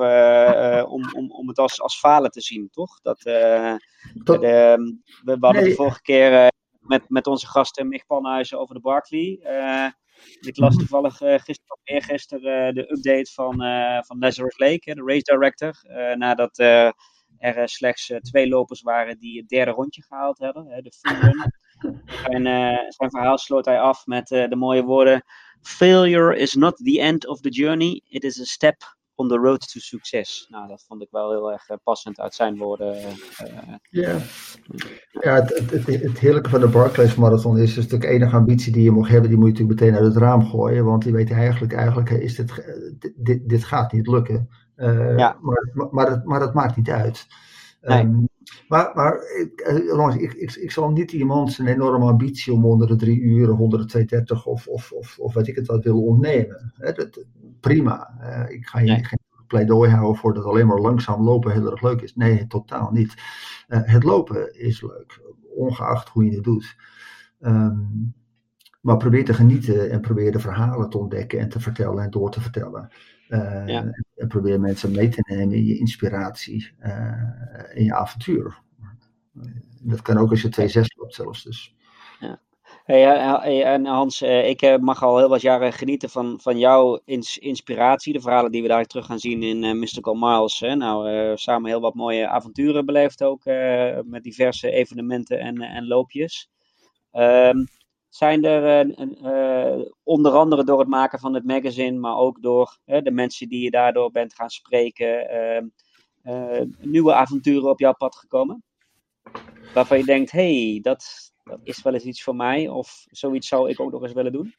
om, om, om het als, als falen te zien, toch? Dat, Tot... de, we, hadden de vorige keer met, met onze gasten Mich Panhuizen over de Barkley. Ik las mhm. toevallig uh, gisteren of eergisteren uh, de update van, uh, van Lazarus Lake, de race director. nadat er slechts twee lopers waren die het derde rondje gehaald hebben, de full run. zijn, zijn verhaal sloot hij af met de mooie woorden: Failure is not the end of the journey, it is a step on the road to succes. Nou, dat vond ik wel heel erg eh, passend uit zijn woorden. Eh, ja, ja het, het, het, heerlijke van de Barclays Marathon is, is de enige ambitie die je mag hebben, die moet je natuurlijk meteen uit het raam gooien. Want die weet eigenlijk, eigenlijk is dit, dit, dit gaat niet lukken. Uh, ja. maar, maar, maar, het, maar dat maakt niet uit. Nee. Um, maar, maar ik, ik, ik, ik, zal niet iemand een enorme ambitie om onder de drie uur, onder de 230 of, of, of, of weet ik het wat willen ontnemen. dat, prima. Uh, ik ga je nee. geen pleidooi houden voor dat alleen maar langzaam lopen heel erg leuk is. Nee, totaal niet. Uh, het lopen is leuk, ongeacht hoe je het doet. Um, maar probeer te genieten en probeer de verhalen te ontdekken en te vertellen en door te vertellen. Uh, ja. En probeer mensen mee te nemen in je inspiratie, in je avontuur. Dat kan ook als je 2-6 loopt zelfs. Dus. Ja. Hey, en Hans, eh, ik eh, mag al heel wat jaren genieten van, van jouw inspiratie. De verhalen die we daar terug gaan zien in Mystical Miles. Hè. Nou, samen heel wat mooie avonturen beleefd ook. met diverse evenementen en, en loopjes. Um, zijn er onder andere door het maken van het magazine, maar ook door de mensen die je daardoor bent gaan spreken, ehm, nieuwe avonturen op jouw pad gekomen? Waarvan je denkt, hey, dat is wel eens iets voor mij. Of zoiets zou ik ook nog eens willen doen.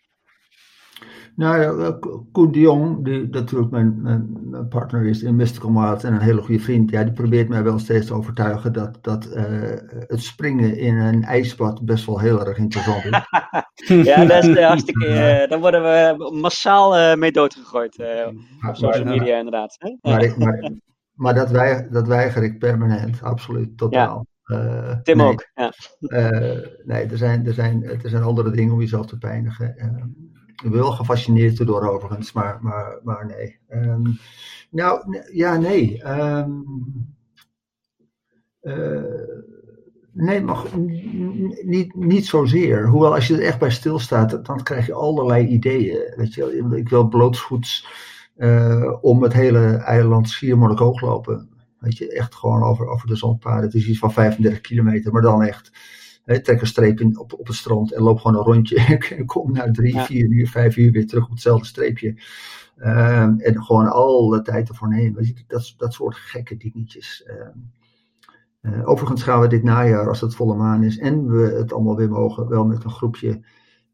Nou ja, Koen de Jong, die natuurlijk mijn, mijn, partner is in Mystical Maat en een hele goede vriend, ja, die probeert mij wel steeds te overtuigen dat, dat uh, het springen in een ijsbad best wel heel erg interessant is. ja, dat is uh, hartstikke, uh, daar worden we massaal mee doodgegooid op social media inderdaad. Hè? Maar, maar, maar, dat, weiger, dat weiger ik permanent, absoluut, totaal. Ja. Uh, Tim nee, ook, ja. Uh, nee, er zijn, er, zijn, er zijn andere dingen om jezelf te pijnigen. Uh, ik wel gefascineerd door overigens, maar, maar, maar nee. Um, nou, ja, nee. Um, nee, maar niet, niet zozeer. Hoewel, als je er echt bij stilstaat, dan krijg je allerlei ideeën. Weet je, ik wil blootsvoets om het hele eiland Schiermonnikoog lopen. Weet je, echt gewoon over, over de zandpaden. Het is iets van 35 kilometer, maar dan echt. Trek een streep in, op, op het strand en loop gewoon een rondje. en kom na drie, vier uur, vijf uur weer terug op hetzelfde streepje. Ehm, en gewoon alle tijd ervoor nemen. Je, dat, dat soort gekke dingetjes. Ehm, uh, overigens gaan we dit najaar, als het volle maan is en we het allemaal weer mogen, wel met een groepje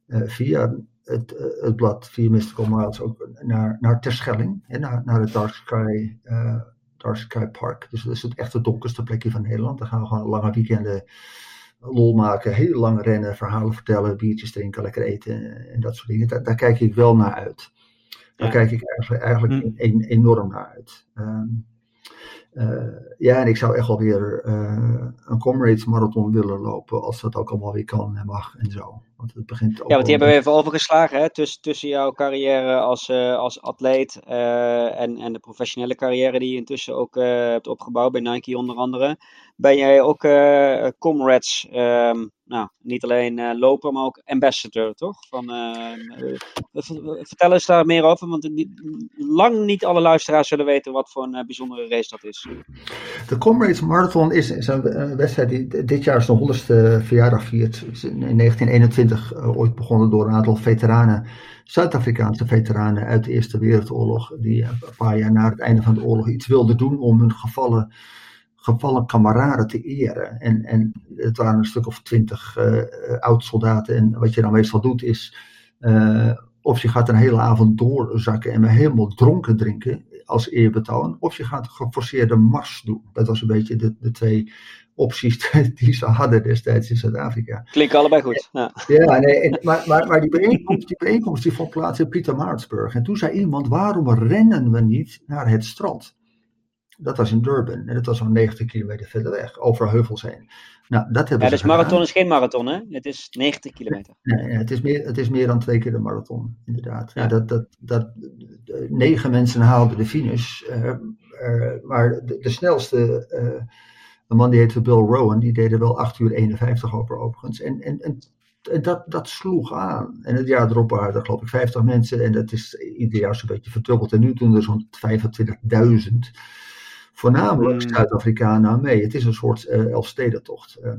uh, via het, uh, het blad, via Mystical Miles, ook naar, naar Terschelling, en naar, naar het Dark Sky, Dark Sky Park. Dus dat is het echt het donkerste plekje van Nederland. Daar gaan we gewoon lange weekenden lol maken, heel lang rennen, verhalen vertellen, biertjes drinken, lekker eten en dat soort dingen. Daar, daar kijk ik wel naar uit. Daar ja. kijk ik eigenlijk, eigenlijk hm. enorm naar uit. Um, uh, ja, en ik zou echt wel weer uh, een Comrades marathon willen lopen, als dat ook allemaal weer kan en mag en zo. Want het begint ja, want die hebben we even overgeslagen, hè, tussen, tussen jouw carrière als, uh, als atleet en, en de professionele carrière die je intussen ook hebt opgebouwd bij Nike onder andere. Ben jij ook Comrades um, nou, niet alleen loper, maar ook ambassador, toch? Van, vertel eens daar meer over, want lang niet alle luisteraars zullen weten wat voor een bijzondere race dat is. De Comrades Marathon is, is een wedstrijd die dit jaar zijn honderdste verjaardag viert. In 1921 ooit begonnen door een aantal veteranen, Zuid-Afrikaanse veteranen uit de Eerste Wereldoorlog, die een paar jaar na het einde van de oorlog iets wilden doen om hun gevallen gevallen kameraden te eren. En, en het waren een stuk of twintig uh, oud-soldaten. En wat je dan meestal doet is, of je gaat een hele avond doorzakken en me helemaal dronken drinken als eerbetoon, of je gaat geforceerde mars doen. Dat was een beetje de, de twee opties die ze hadden destijds in Zuid-Afrika. Klinkt allebei goed. Ja, ja nee, en, maar, maar, maar die, bijeenkomst, die bijeenkomst die vond plaats in Pietermaritzburg. En toen zei iemand, waarom rennen we niet naar het strand? Dat was in Durban. En dat was zo'n 90 kilometer verder weg, over heuvels heen. Nou, dat hebben ja, dus marathon is geen marathon, hè? Het is 90 kilometer. Nee, het, is meer, het is meer dan twee keer de marathon, inderdaad. Ja. dat, dat, dat, negen mensen haalden de finish. Uh, uh, maar de, de snelste, uh, een man die heette Bill Rowan, die deed er wel 8 uur 51 over overigens. En, en, en dat, dat sloeg aan. En het jaar erop waren er geloof ik 50 mensen. En dat is ieder jaar zo'n beetje verdubbeld. En nu doen er zo'n 25.000 voornamelijk hmm. Zuid-Afrikanen aan mee. Het is een soort uh, Elfstedentocht. Uh,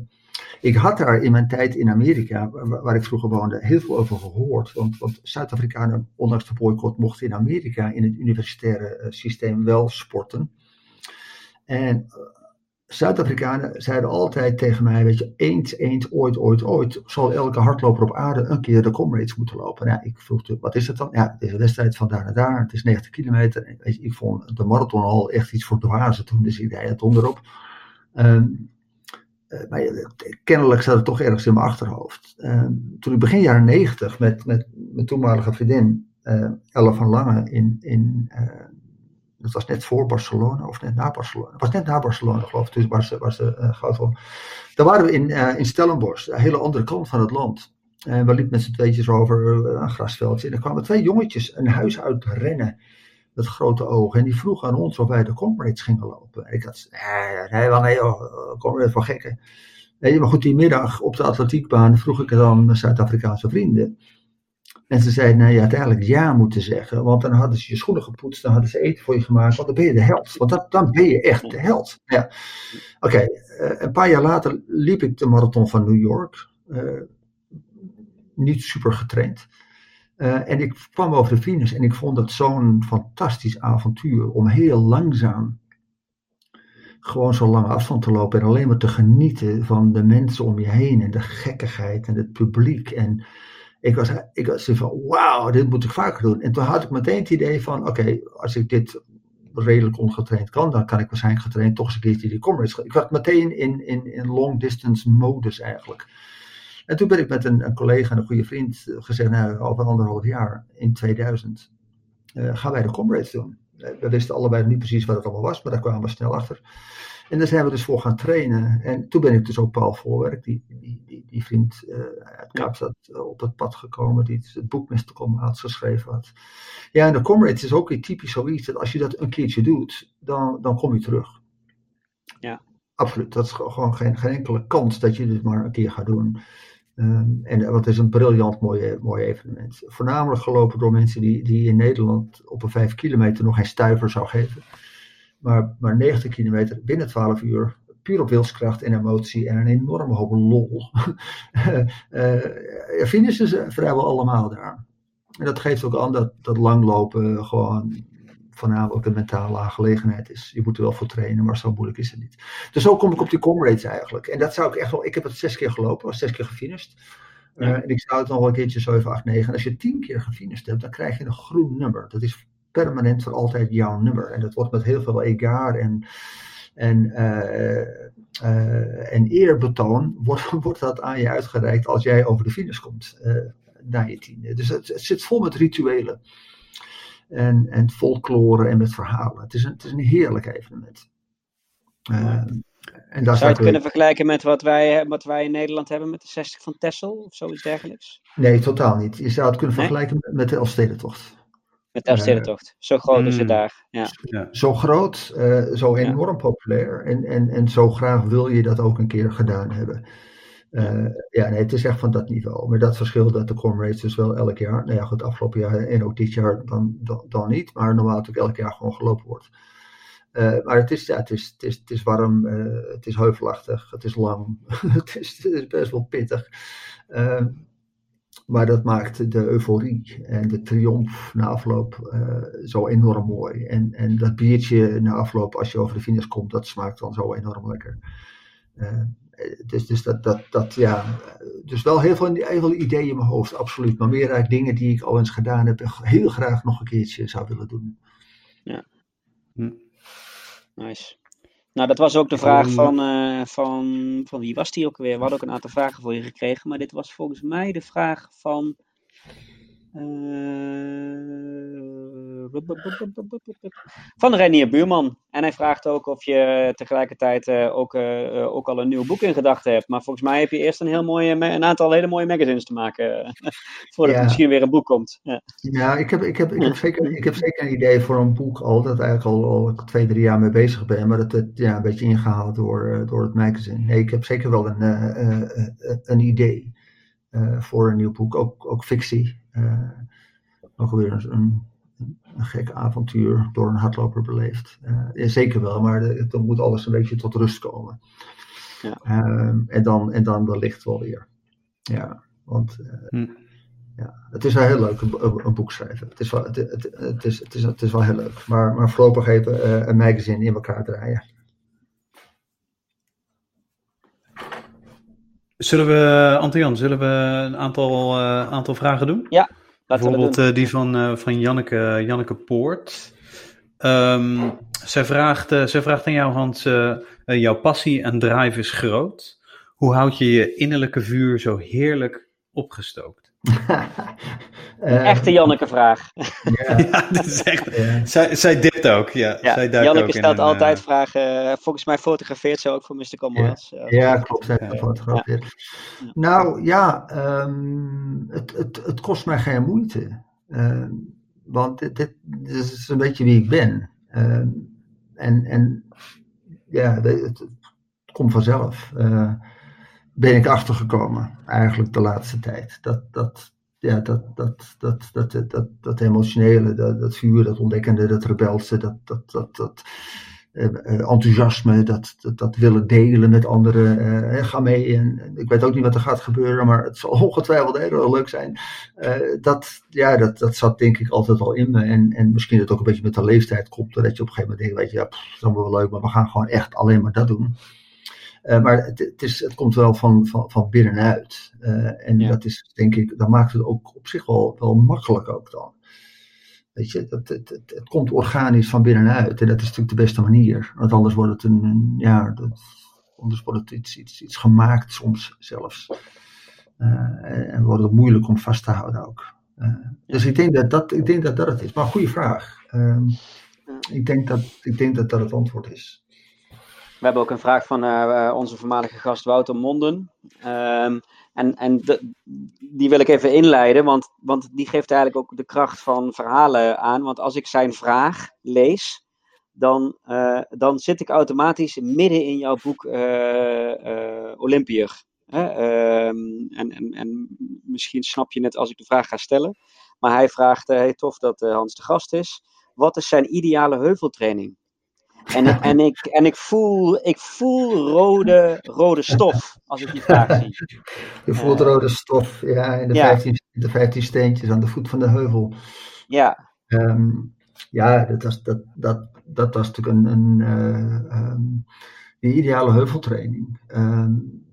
ik had daar in mijn tijd in Amerika, waar, waar, ik vroeger woonde, heel veel over gehoord. Want, want Zuid-Afrikanen, ondanks de boycott, mochten in Amerika in het universitaire uh, systeem wel sporten. En Zuid-Afrikanen zeiden altijd tegen mij, weet je, eens, eens, ooit, ooit, ooit, zal elke hardloper op aarde een keer de comrades moeten lopen. Ja, ik vroeg, wat is het dan? Ja, het is een wedstrijd van daar naar daar, het is 90 kilometer. Weet je, ik vond de marathon al echt iets voor dwazen toen, dus ik deed het onderop. Maar kennelijk zat het toch ergens in mijn achterhoofd. Um, toen ik begin jaren 90 met, met mijn toenmalige vriendin, uh, Elle van Lange, in, in uh, dat was net voor Barcelona of net na Barcelona. Het was net na Barcelona, geloof ik. Dus was, was de uh, goud van. Daar waren we in, uh, in Stellenbosch, een hele andere kant van het land. En we liepen met z'n tweetjes over uh, een grasveldje. En er kwamen twee jongetjes een huis uit rennen. Met grote ogen. En die vroegen aan ons of wij de comrades gingen lopen. En ik had, nee, nee, wel nee, oh, comrades van gekken. Nee, maar goed, die middag op de atletiekbaan vroeg ik het aan mijn Zuid-Afrikaanse vrienden. En ze zeiden, nou, je had eigenlijk ja moeten zeggen, want dan hadden ze je schoenen gepoetst, dan hadden ze eten voor je gemaakt, want dan ben je de held. Want dat, dan ben je echt de held. Ja. Oké, uh, een paar jaar later liep ik de marathon van New York. Uh, niet super getraind. Uh, en ik kwam over de finish en ik vond het zo'n fantastisch avontuur om heel langzaam gewoon zo'n lange afstand te lopen en alleen maar te genieten van de mensen om je heen en de gekkigheid en het publiek en ik was, ik was van, wauw, dit moet ik vaker doen. En toen had ik meteen het idee van, oké, als ik dit redelijk ongetraind kan, dan kan ik waarschijnlijk getraind toch eens een keertje die comrades. Ik was meteen in, in, in long distance modus eigenlijk. En toen ben ik met een, collega en een goede vriend gezegd, nou, over anderhalf jaar, in 2000, uh, gaan wij de comrades doen. We wisten allebei niet precies wat het allemaal was, maar daar kwamen we snel achter. En daar zijn we dus voor gaan trainen. En toen ben ik dus ook Paul Voorwerk, die, die, die, die vriend uh, uit Kaapstad, uh, op het pad gekomen, die het boek had geschreven had. Ja, en de Comrades is ook weer typisch zoiets, dat als je dat een keertje doet, dan, dan kom je terug. Ja. Absoluut, dat is gewoon geen, geen enkele kans dat je dit maar een keer gaat doen. Um, en wat is een briljant mooi, mooi evenement. Voornamelijk gelopen door mensen die, die in Nederland op een vijf kilometer nog geen stuiver zou geven. Maar, maar 90 kilometer binnen 12 uur, puur op wilskracht en emotie en een enorme hoop lol. uh, finishen ze vrijwel allemaal daar. En dat geeft ook aan dat, dat langlopen gewoon voornamelijk een mentale aangelegenheid is. Je moet er wel voor trainen, maar zo moeilijk is het niet. Dus zo kom ik op die comrades eigenlijk. En dat zou ik echt wel. Ik heb het zes keer gelopen, zes keer gefinished. Uh, en ik zou het nog wel een keertje 7, 8, 9. En als je tien keer gefinished hebt, dan krijg je een groen nummer. Dat is permanent voor altijd jouw nummer. En dat wordt met heel veel egaar en, en, uh, uh, en eerbetoon wordt, wordt dat aan je uitgereikt als jij over de finish komt na je tiende. Dus het, het, zit vol met rituelen en, en folklore en met verhalen. Het is een, het is een heerlijk evenement. En Zou je het kunnen vergelijken met wat wij, wat wij in Nederland hebben met de 60 van Texel of zoiets dergelijks? Nee, totaal niet. Je zou het kunnen vergelijken met de Elfstedentocht. Met de Elfstedentocht. Zo groot is het mm. daar. Ja. Zo groot, uh, zo enorm populair. En, en, en zo graag wil je dat ook een keer gedaan hebben. Uh, ja, nee, het is echt van dat niveau. Maar dat verschil dat de comrades dus wel elk jaar, nou ja, goed, afgelopen jaar en ook dit jaar dan, dan, dan niet, maar normaal natuurlijk elk jaar gewoon gelopen wordt. Uh, maar het is, ja, het is, het is, het is warm, uh, het is heuvelachtig, het is lang, het, is, het is best wel pittig. Maar dat maakt de euforie en de triomf na afloop zo enorm mooi. En, en dat biertje na afloop, als je over de finish komt, dat smaakt dan zo enorm lekker. dus, dus, dat, dat, dat, ja, dus wel heel veel, heel veel ideeën in mijn hoofd, absoluut. Maar meer eigenlijk dingen die ik al eens gedaan heb heel graag nog een keertje zou willen doen. Ja. Hm. Nice. Nou, dat was ook de vraag van, uh, van, van wie was die ook weer? We hadden ook een aantal vragen voor je gekregen, maar dit was volgens mij de vraag van van Renier Buurman. En hij vraagt ook of je tegelijkertijd uh, ook, uh, ook al een nieuw boek in gedachten hebt. Maar volgens mij heb je eerst een, heel mooie, een aantal hele mooie magazines te maken. voordat ja. er misschien weer een boek komt. Ja, ja ik, heb, ik, heb, ik, heb zeker, ik heb zeker een idee voor een boek al. Dat eigenlijk al, al twee, drie jaar mee bezig ben. Maar dat het ja, een beetje ingehaald door, door het magazine. Nee, ik heb zeker wel een, een idee voor een nieuw boek. Ook, ook fictie. Uh, ook weer een, een, gek avontuur door een hardloper beleefd. Uh, ja, zeker wel, maar de, dan moet alles een beetje tot rust komen. Ja. Uh, en, dan, en dan wellicht wel weer. Ja, want hm. ja, het is wel heel leuk, een, een, boek schrijven. Het is wel, het, het, het, is, het, is, het is wel heel leuk. Maar, maar voorlopig even een magazine in elkaar draaien. Zullen we, Antian, zullen we een aantal, uh, aantal vragen doen? Ja, Bijvoorbeeld uh, die van, uh, van Janneke, Janneke Poort. Um, zij, vraagt, uh, zij vraagt aan jou, Hans, jouw passie en drive is groot. Hoe houd je je innerlijke vuur zo heerlijk opgestookt? Echte Janneke-vraag. Ja. ja, dat is echt, ja. zij, zij dit ook, ja. ja. Zij Janneke ook stelt altijd uh, vragen. Volgens mij fotografeert ze ook voor Mr. Comrades. Ja, ja klopt, zij gefotografeerd. Nou ja, um, het, het, het kost mij geen moeite. Uh, want dit, dit, dit, is een beetje wie ik ben. Uh, en, en ja, het, het, komt vanzelf. Ben ik achtergekomen, eigenlijk de laatste tijd. Dat, dat, ja, dat, dat, dat, dat, dat, dat, emotionele, dat, dat vuur, dat ontdekkende, dat rebelse, dat, dat, dat, dat uh, enthousiasme, dat, dat, dat, willen delen met anderen. Uh, ga mee. En, ik weet ook niet wat er gaat gebeuren, maar het zal ongetwijfeld heel leuk zijn. Uh, dat, ja, dat, dat zat denk ik altijd al in me. En, en misschien dat het ook een beetje met de leeftijd komt, dat je op een gegeven moment denkt, weet je, ja, dat is allemaal wel leuk, maar we gaan gewoon echt alleen maar dat doen. Uh, maar het, het, is, het komt wel van, van, van binnenuit. Uh, en ja. dat is, denk ik, dat maakt het ook op zich wel, wel makkelijk ook dan. Weet je, dat, het, het, het, komt organisch van binnenuit. En dat is natuurlijk de beste manier. Want anders wordt het een, ja, dat, anders wordt het iets, iets, iets gemaakt soms zelfs. Uh, en wordt het moeilijk om vast te houden ook. dus ik denk dat dat, ik denk dat dat het is. Maar goede vraag. Ehm, ik, denk dat, ik denk dat dat het antwoord is. We hebben ook een vraag van uh, onze voormalige gast Wouter Monden. Um, en en die wil ik even inleiden, want, want die geeft eigenlijk ook de kracht van verhalen aan. Want als ik zijn vraag lees, dan, uh, dan zit ik automatisch midden in jouw boek uh, en, en, en misschien snap je het als ik de vraag ga stellen. Maar hij vraagt, hey, tof dat Hans de gast is. Wat is zijn ideale heuveltraining? En, en, ik, en ik, voel, ik voel rode, rode stof als ik die vraag zie. Je voelt rode stof, ja, in de, ja. 15, de 15 steentjes aan de voet van de heuvel. Ja. Um, ja, dat was, dat, dat, dat was natuurlijk een, een, uh, um, een ideale heuveltraining. Um,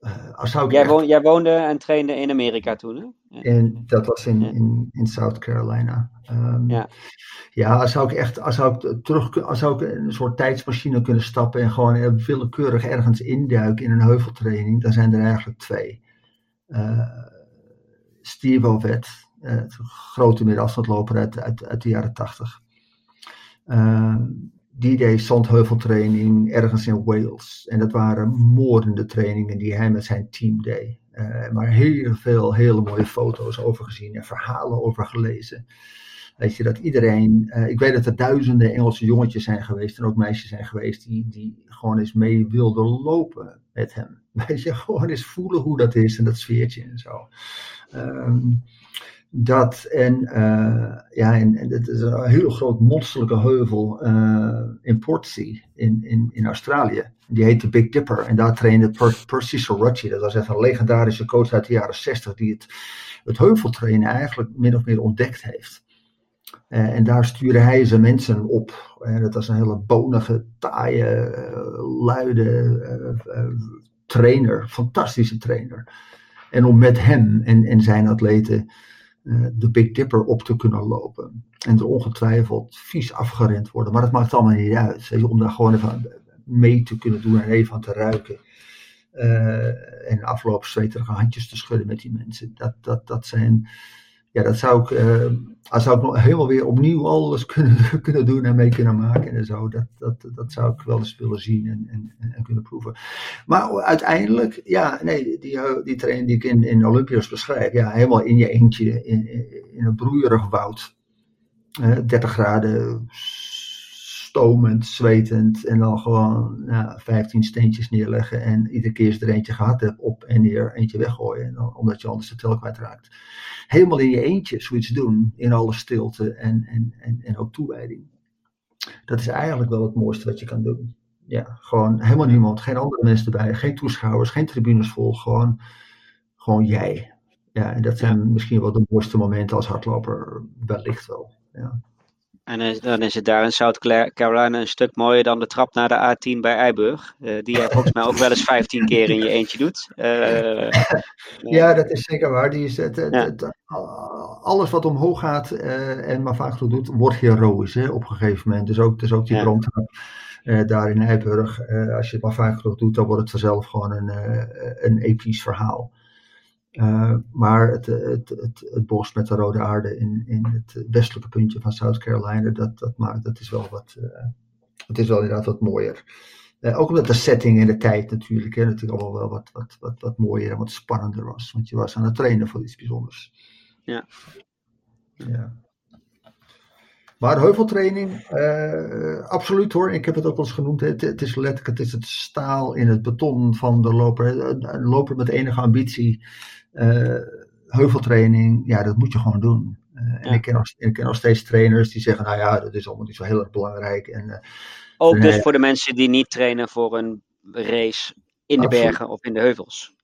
uh, als zou ik jij, echt... woon, jij, woonde en trainde in Amerika toen, hè? Ja. En dat was in, in, in South Carolina. Um, ja. Ja, als zou ik echt, als zou ik terug, als zou ik een soort tijdsmachine kunnen stappen en gewoon willekeurig ergens induiken in een heuveltraining, dan zijn er eigenlijk twee. Uh, Steve Ovett, uh, grote middenafstandloper uit, uit, uit de jaren tachtig. Uh, deed zandheuveltraining ergens in Wales. En dat waren moordende trainingen die hij met zijn team deed. Uh, maar heel veel hele mooie foto's over gezien en verhalen over gelezen. Weet je, dat iedereen, uh, ik weet dat er duizenden Engelse jongetjes zijn geweest en ook meisjes zijn geweest die, die gewoon eens mee wilden lopen met hem. Weet je, gewoon eens voelen hoe dat is en dat sfeertje en zo. Um, dat en, uh, ja, en, het is een heel groot monsterlijke heuvel uh, in Portsea in, in, Australië. Die heet de Big Dipper. En daar trainde per, Percy Sorocci. Dat was even een legendarische coach uit de jaren 60 die het, het heuveltrainen eigenlijk min of meer ontdekt heeft. Uh, en daar stuurde hij zijn mensen op. Dat was een hele bonige, taaie, luide trainer. Fantastische trainer. En om met hem en, en zijn atleten de Big Dipper op te kunnen lopen. En er ongetwijfeld vies afgerend worden. Maar dat maakt allemaal niet uit. Om daar gewoon even mee te kunnen doen en even aan te ruiken. Uh, en afloop zweterige handjes te schudden met die mensen. Dat, dat, dat zijn ja, dat zou ik, uh, zou ik nog helemaal weer opnieuw alles kunnen, kunnen doen en mee kunnen maken en zo. Dat, dat, dat zou ik wel eens willen zien en, en, en kunnen proeven. Maar uiteindelijk, ja, nee, die, die training die ik in, in Olympiërs beschrijf, ja, helemaal in je eentje, in, in een broeierig woud. Uh, 30 graden, stomend, zwetend en dan gewoon nou, 15 steentjes neerleggen en iedere keer als er eentje gehad hebt, op en neer, eentje weggooien, dan, omdat je anders de tel kwijtraakt helemaal in je eentje zoiets doen, in alle stilte en, en, en, en ook toewijding. Dat is eigenlijk wel het mooiste wat je kan doen. Ja, gewoon helemaal niemand, geen andere mensen erbij, geen toeschouwers, geen tribunes vol, gewoon, gewoon jij. Ja, en dat zijn misschien wel de mooiste momenten als hardloper, wellicht wel. Ja. En dan is het daar in South Carolina een stuk mooier dan de trap naar de A10 bij Eiburg. Uh, die jij volgens mij ook wel eens 15 keer in je eentje doet. Uh, ja, dat is zeker waar. Die is het, het, het, alles wat omhoog gaat uh, en maar vaak doet, wordt heroïs hè, op een gegeven moment. Dus ook, dus ook die ja. daar in Eiburg. als je het maar vaak genoeg doet, dan wordt het vanzelf gewoon een, een episch verhaal. Uh, maar het, het, het, het, bos met de rode aarde in, in het westelijke puntje van South Carolina, dat, dat, maakt, dat is wel wat, uh, het is wel inderdaad wat mooier. Uh, ook omdat de setting en de tijd natuurlijk, hè, natuurlijk allemaal wel wat, wat, wat, wat mooier en wat spannender was. Want je was aan het trainen voor iets bijzonders. Ja. ja. Maar heuveltraining, absoluut hoor. Ik heb het ook wel eens genoemd. Het, het, is letterlijk het, is het staal in het beton van de loper. Een loper met enige ambitie uh, heuveltraining, ja, dat moet je gewoon doen. Uh, ja. En ik ken, nog, ik ken nog steeds trainers die zeggen, nou ja, dat is allemaal niet zo heel erg belangrijk. En, Ook dus voor de mensen die niet trainen voor een race in de absoluut. bergen of in de heuvels.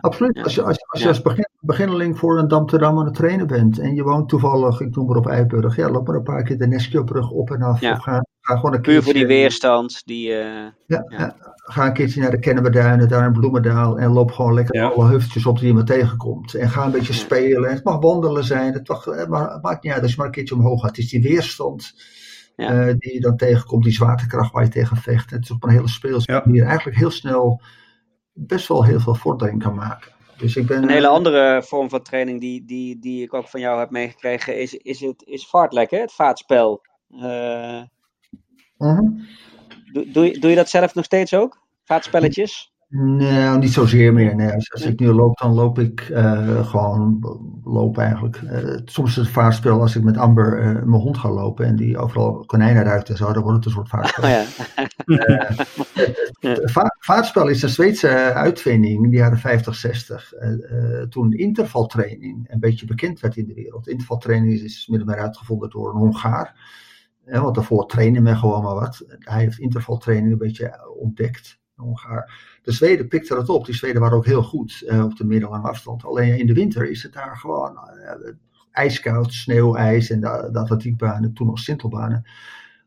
Absoluut. Als je als, als, je als begin, beginneling voor een Dam te Dam aan het trainen bent en je woont toevallig, ik noem maar op Eiburg, ja, loop maar een paar keer de Neskjobrug op en af. Of ga, ga gewoon een Puur voor die weerstand. Die, uh, ja, ja, ga een keertje naar de Kennemerduinen, daar in Bloemendaal en loop gewoon lekker ja. alle heuveltjes op die je maar tegenkomt. En ga een beetje spelen. Het mag wandelen zijn, het, mag, het maakt niet uit als je maar een keertje omhoog gaat. Het is die weerstand ja. uh, die je dan tegenkomt, die zwaartekracht waar je tegen vecht. Het is op een hele speelse ja. manier eigenlijk heel snel best wel heel veel vordering kan maken. Dus ik ben, een hele andere vorm van training die, die, die ik ook van jou heb meegekregen is, is, het, is vaartlek, hè? het vaatspel. Uh, uh -huh. doe, doe, doe je dat zelf nog steeds ook? Vaatspelletjes? Nee, niet zozeer meer. Nee. Als, als ik nu loop, dan loop ik uh, gewoon loop eigenlijk. Uh, soms is het vaartspel als ik met Amber uh, mijn hond ga lopen en die overal konijnen ruikt en zo, dan wordt het een soort vaartspel. Oh, ja. va vaartspel is een Zweedse uitvinding in de jaren 50, 60. toen intervaltraining een beetje bekend werd in de wereld. Intervaltraining is, of meer uitgevonden door een Hongaar. want daarvoor trainde men gewoon maar wat. Hij heeft intervaltraining een beetje ontdekt. De Zweden pikten dat op. Die Zweden waren ook heel goed op de middellange afstand. Alleen in de winter is het daar gewoon ijskoud, sneeuwijs en de, de atletiekbanen, toen nog sintelbanen.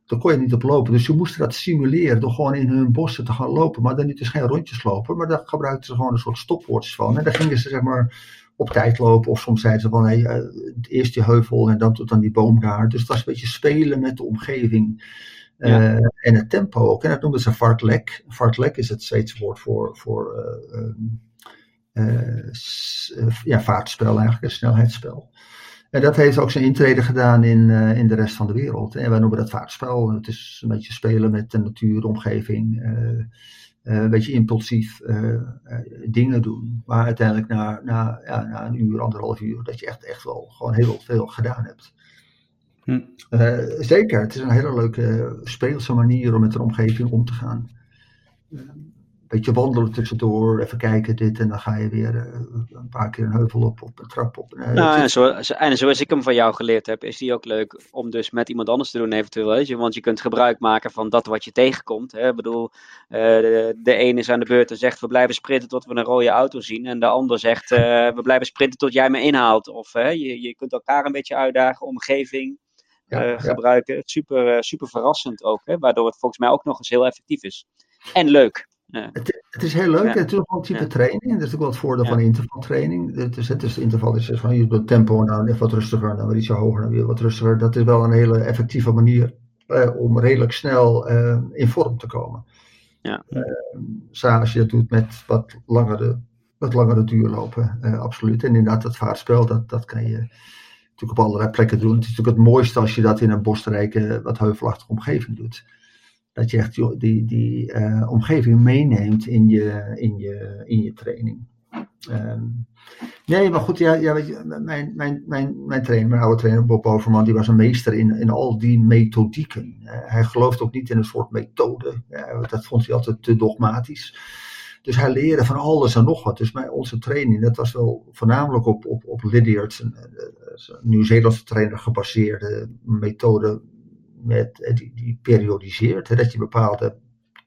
Daar kon je niet op lopen. Dus ze moesten dat simuleren door gewoon in hun bossen te gaan lopen. Maar dan niet dus geen rondjes lopen, maar daar gebruikten ze gewoon een soort stopwoordjes van. En dan gingen ze zeg maar op tijd lopen. Of soms zeiden ze van hey, uh, eerst die heuvel en dan tot aan die boom daar. Dus dat was een beetje spelen met de omgeving. Uh, En het tempo ook. En dat noemden ze fartlek. Fartlek is het Zweedse woord voor, voor uh, ja, vaartspel eigenlijk, een snelheidsspel. En dat heeft ook zijn intrede gedaan in, in de rest van de wereld. En wij noemen dat vaartspel. Het is een beetje spelen met de natuur, de omgeving. Een beetje impulsief dingen doen. Maar uiteindelijk na, na, ja, na een uur, anderhalf uur, dat je echt, echt wel gewoon heel veel gedaan hebt. Hm. zeker, het is een hele leuke speelse manier om met een omgeving om te gaan beetje wandelen tussendoor, even kijken dit en dan ga je weer uh, een paar keer een heuvel op of een trap op. Uh, nou, en, zo, en zoals ik hem van jou geleerd heb, is die ook leuk om dus met iemand anders te doen eventueel. Weet je? Want je kunt gebruik maken van dat wat je tegenkomt. Hè? Ik bedoel, uh, de, de een is aan de beurt en zegt we blijven sprinten tot we een rode auto zien. En de ander zegt we blijven sprinten tot jij me inhaalt. Of je, je kunt elkaar een beetje uitdagen, omgeving. Ja, gebruiken. Super, super verrassend ook, hè? waardoor het volgens mij ook nog eens heel effectief is. En leuk. Het, het, is heel leuk. Het is ook wel een type training. Dat is ook wel het voordeel van intervaltraining. Het is, het is interval is van je doet tempo en dan even wat rustiger, dan weer iets hoger, dan weer wat rustiger. Dat is wel een hele effectieve manier eh, om redelijk snel eh, in vorm te komen. Ja. Uh, als je dat doet met wat langere, wat langere duurlopen, absoluut. En inderdaad, dat vaartspel, dat, dat kan je natuurlijk op allerlei plekken doen. Het is natuurlijk het mooiste als je dat in een bosrijke, wat heuvelachtige omgeving doet dat je echt die, die uh, omgeving meeneemt in je, in je, in je training. Um, nee, maar goed, ja, ja weet je, mijn, mijn, mijn, mijn trainer, mijn oude trainer Bob Overman, die was een meester in, in al die methodieken. Uh, hij gelooft ook niet in een soort methode. Dat vond hij altijd te dogmatisch. Dus hij leerde van alles en nog wat. Dus mijn, onze training, dat was wel voornamelijk op, op, op Lydiard, een, Nieuw-Zeelandse trainer gebaseerde methode met, eh, die, die periodiseert. Hè, dat je bepaalde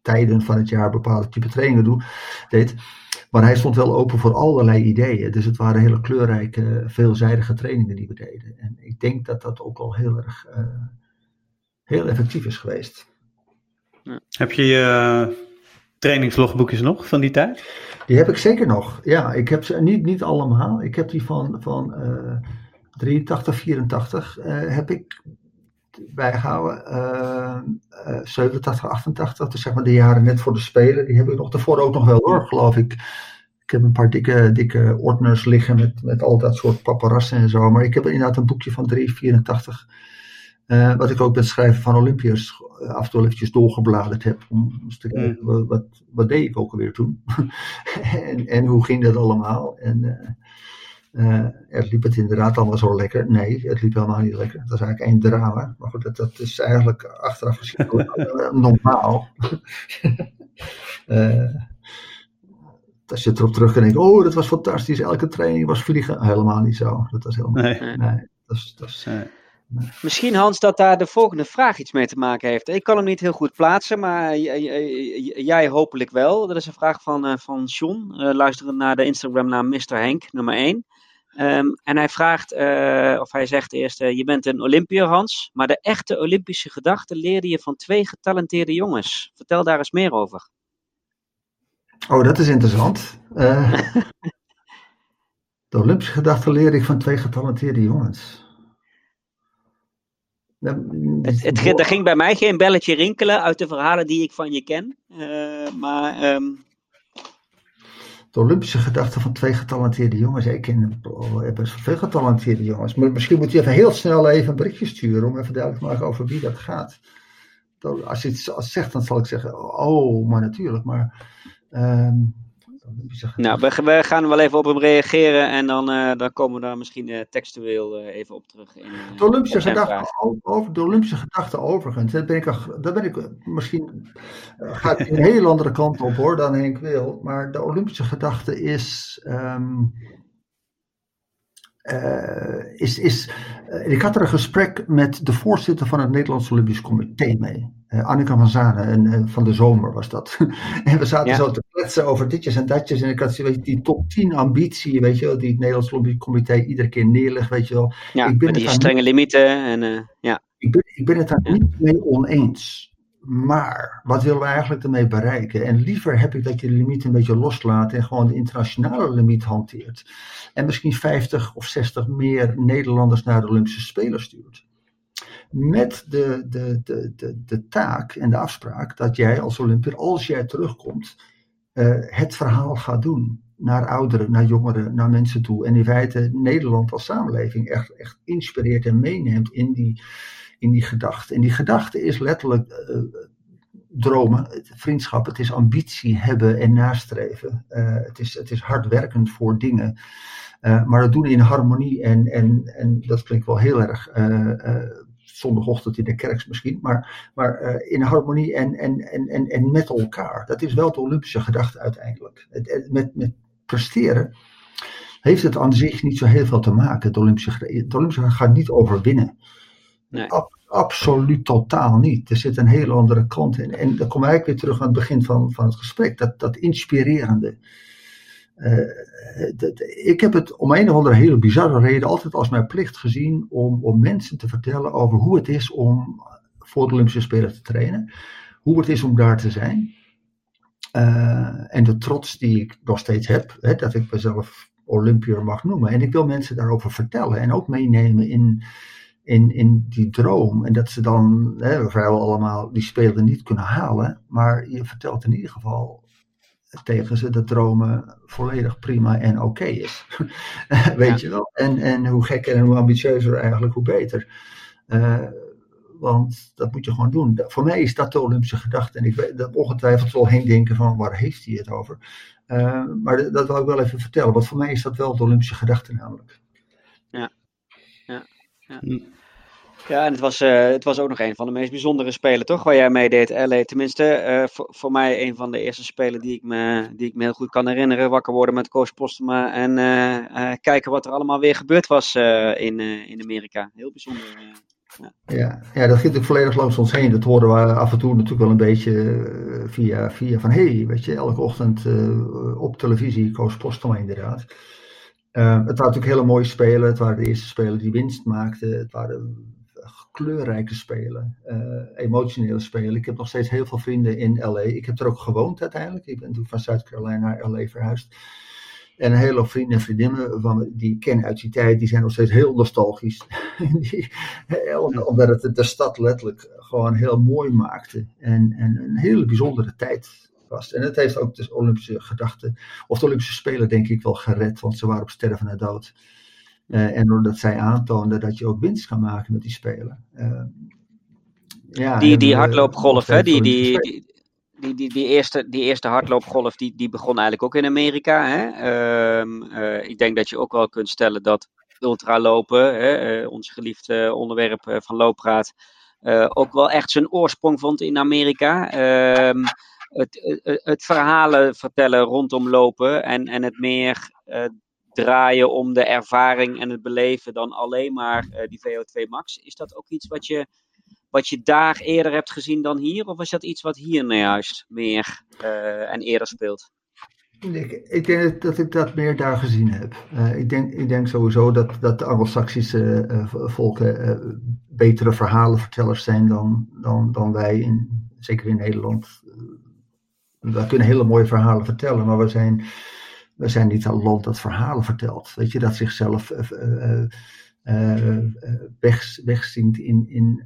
tijden van het jaar bepaalde type trainingen doet, deed. Maar hij stond wel open voor allerlei ideeën. Dus het waren hele kleurrijke, veelzijdige trainingen die we deden. En ik denk dat dat ook al heel erg uh, heel effectief is geweest. Heb je je trainingslogboekjes nog van die tijd? Die heb ik zeker nog. Ja, ik heb ze niet, niet allemaal. Ik heb die van, van uh, 83, 84 uh, heb ik bijgehouden. Uh, 87, 88, dus zeg maar de jaren net voor de Spelen. Die heb ik nog daarvoor ook nog wel hoor, geloof ik. Ik heb een paar dikke, dikke ordners liggen met, met al dat soort paparassen en zo. Maar ik heb inderdaad een boekje van 384. Uh, wat ik ook met schrijven van Olympiërs uh, af en toe eventjes doorgebladerd heb. Om eens te kijken, mm. wat, wat, deed ik ook alweer toen? en, en hoe ging dat allemaal? En uh, uh, het liep het inderdaad allemaal zo lekker. Nee, het liep helemaal niet lekker. Dat is eigenlijk één drama. Maar goed, dat, dat is eigenlijk achteraf gezien normaal. als je erop terug en denkt, oh, dat was fantastisch. Elke training was vliegen. Helemaal niet zo. Dat was helemaal nee. nee dat is, dat is, nee. Misschien Hans dat daar de volgende vraag iets mee te maken heeft. Ik kan hem niet heel goed plaatsen, maar jij hopelijk wel. Dat is een vraag van, uh, van John, uh, luisterend naar de Instagram naam Mr. Henk, nummer 1. Um, en hij vraagt, uh, of hij zegt eerst, je bent een Olympiër Hans, maar de echte Olympische gedachte leerde je van twee getalenteerde jongens. Vertel daar eens meer over. Oh, dat is interessant. De Olympische gedachte leerde ik van twee getalenteerde jongens. Het, het, er ging bij mij geen belletje rinkelen uit de verhalen die ik van je ken. maar um, de Olympische gedachte van twee getalenteerde jongens. Ik ken oh, best veel getalenteerde jongens. Maar misschien moet je even heel snel even een berichtje sturen om even duidelijk te maken over wie dat gaat. Als je iets zegt, dan zal ik zeggen, oh, maar natuurlijk. Maar um, nou, we, we, gaan wel even op hem reageren en dan, uh, dan komen we daar misschien uh, textueel uh, even op terug. In, de, Olympische gedachte, over, de Olympische gedachte overigens, daar ben ik, daar ben ik misschien, gaat een hele andere kant op hoor dan Henk wil, maar de Olympische gedachte is, um, is, is ik had er een gesprek met de voorzitter van het Nederlands Olympisch Comité mee. Uh, Annika van Zanen, en, uh, van de zomer was dat. en we zaten ja. zo te kletsen over ditjes en datjes. En ik had weet je, die top 10 ambitie, weet je wel, die het Nederlands Olympisch Comité iedere keer neerlegt, weet je wel. Ja, ik ben die strenge niet, limieten. En, ja. ik, ben, ik ben het daar ja. niet mee oneens. Maar wat willen we eigenlijk ermee bereiken? En liever heb ik dat je de limiet een beetje loslaat en gewoon de internationale limiet hanteert. En misschien 50 of 60 meer Nederlanders naar de Olympische Spelen stuurt. Met de, de, de, de, de taak en de afspraak dat jij als Olympier, als jij terugkomt, uh, het verhaal gaat doen. Naar ouderen, naar jongeren, naar mensen toe. En in feite Nederland als samenleving echt, echt inspireert en meeneemt in die in die gedachte. En die gedachte is letterlijk uh, dromen, vriendschap, het is ambitie hebben en nastreven. Uh, het, is, het is hard werken voor dingen. Maar dat doen in harmonie en, en, en dat klinkt wel heel erg zondagochtend in de kerk misschien, maar, maar in harmonie en, en, en, en, en met elkaar. Dat is wel de Olympische gedachte uiteindelijk. Het, met, met presteren heeft het aan zich niet zo heel veel te maken. De Olympische, het Olympische gaat niet over winnen. Nee. Ab, absoluut totaal niet. Er zit een hele andere kant in. En dan kom ik weer terug aan het begin van, van het gesprek. Dat, dat inspirerende. Uh, dat, ik heb het om een of andere hele bizarre reden altijd als mijn plicht gezien om, om mensen te vertellen over hoe het is om voor de Olympische Spelen te trainen. Hoe het is om daar te zijn. Uh, en de trots die ik nog steeds heb, hè, dat ik mezelf Olympier mag noemen. En ik wil mensen daarover vertellen en ook meenemen in, in, in die droom. En dat ze dan hè, vrijwel allemaal die spelen niet kunnen halen. Maar je vertelt in ieder geval tegen ze dat dromen volledig prima en oké okay is. Weet ja. je wel? En, en hoe gekker en hoe ambitieuzer eigenlijk, hoe beter. Uh, want dat moet je gewoon doen. Voor mij is dat de Olympische gedachte. En ik weet dat ongetwijfeld zal heen denken van waar heeft hij het over. Uh, maar dat, dat wil ik wel even vertellen. Want voor mij is dat wel de Olympische gedachte namelijk. Ja. Ja. ja. Ja, en het was, uh, het was ook nog een van de meest bijzondere spelen, toch? Waar jij mee deed, LA. Tenminste, uh, voor, voor mij een van de eerste spelen die ik me, die ik me heel goed kan herinneren. Wakker worden met Koos Postema en uh, kijken wat er allemaal weer gebeurd was in, in Amerika. Heel bijzonder. Ja. Ja, ja, dat ging natuurlijk volledig langs ons heen. Dat hoorden we af en toe natuurlijk wel een beetje via, via van... hé, hey, weet je, elke ochtend op televisie Koos Postema inderdaad. Het waren natuurlijk hele mooie spelen. Het waren de eerste spelen die winst maakten. Het waren kleurrijke spelen, uh, emotionele spelen. Ik heb nog steeds heel veel vrienden in LA. Ik heb er ook gewoond uiteindelijk. Ik ben toen van Zuid-Carolina naar LA verhuisd. En een hele vrienden en vriendinnen van, die ik ken uit die tijd, die zijn nog steeds heel nostalgisch. omdat het de stad letterlijk gewoon heel mooi maakte. En, en een hele bijzondere tijd was. En het heeft ook de Olympische gedachten, of de Olympische Spelen denk ik wel gered, want ze waren op sterven na dood. Uh, en doordat zij aantoonden dat je ook winst kan maken met die spelen. Uh, ja, die, die hardloopgolf, hè, die, die, die, die, die, die, eerste, die eerste hardloopgolf, die, die begon eigenlijk ook in Amerika. Hè? Uh, ik denk dat je ook wel kunt stellen dat ultralopen, hè, ons geliefde onderwerp van looppraat, ook wel echt zijn oorsprong vond in Amerika. Ehm, het, het, het, verhalen vertellen rondom lopen en, en het meer draaien om de ervaring en het beleven dan alleen maar uh, die VO2 max. Is dat ook iets wat je, wat je daar eerder hebt gezien dan hier? Of is dat iets wat hier nou juist meer uh, en eerder speelt? Ik, ik, denk dat ik dat meer daar gezien heb. Uh, ik, denk, ik denk sowieso dat, dat de Anglo-Saxische volken betere verhalenvertellers zijn dan, dan, dan wij, in, zeker in Nederland. wij kunnen hele mooie verhalen vertellen, maar we zijn we zijn niet een land dat verhalen vertelt. Weet je, dat zichzelf uh, weg, wegzinkt in, in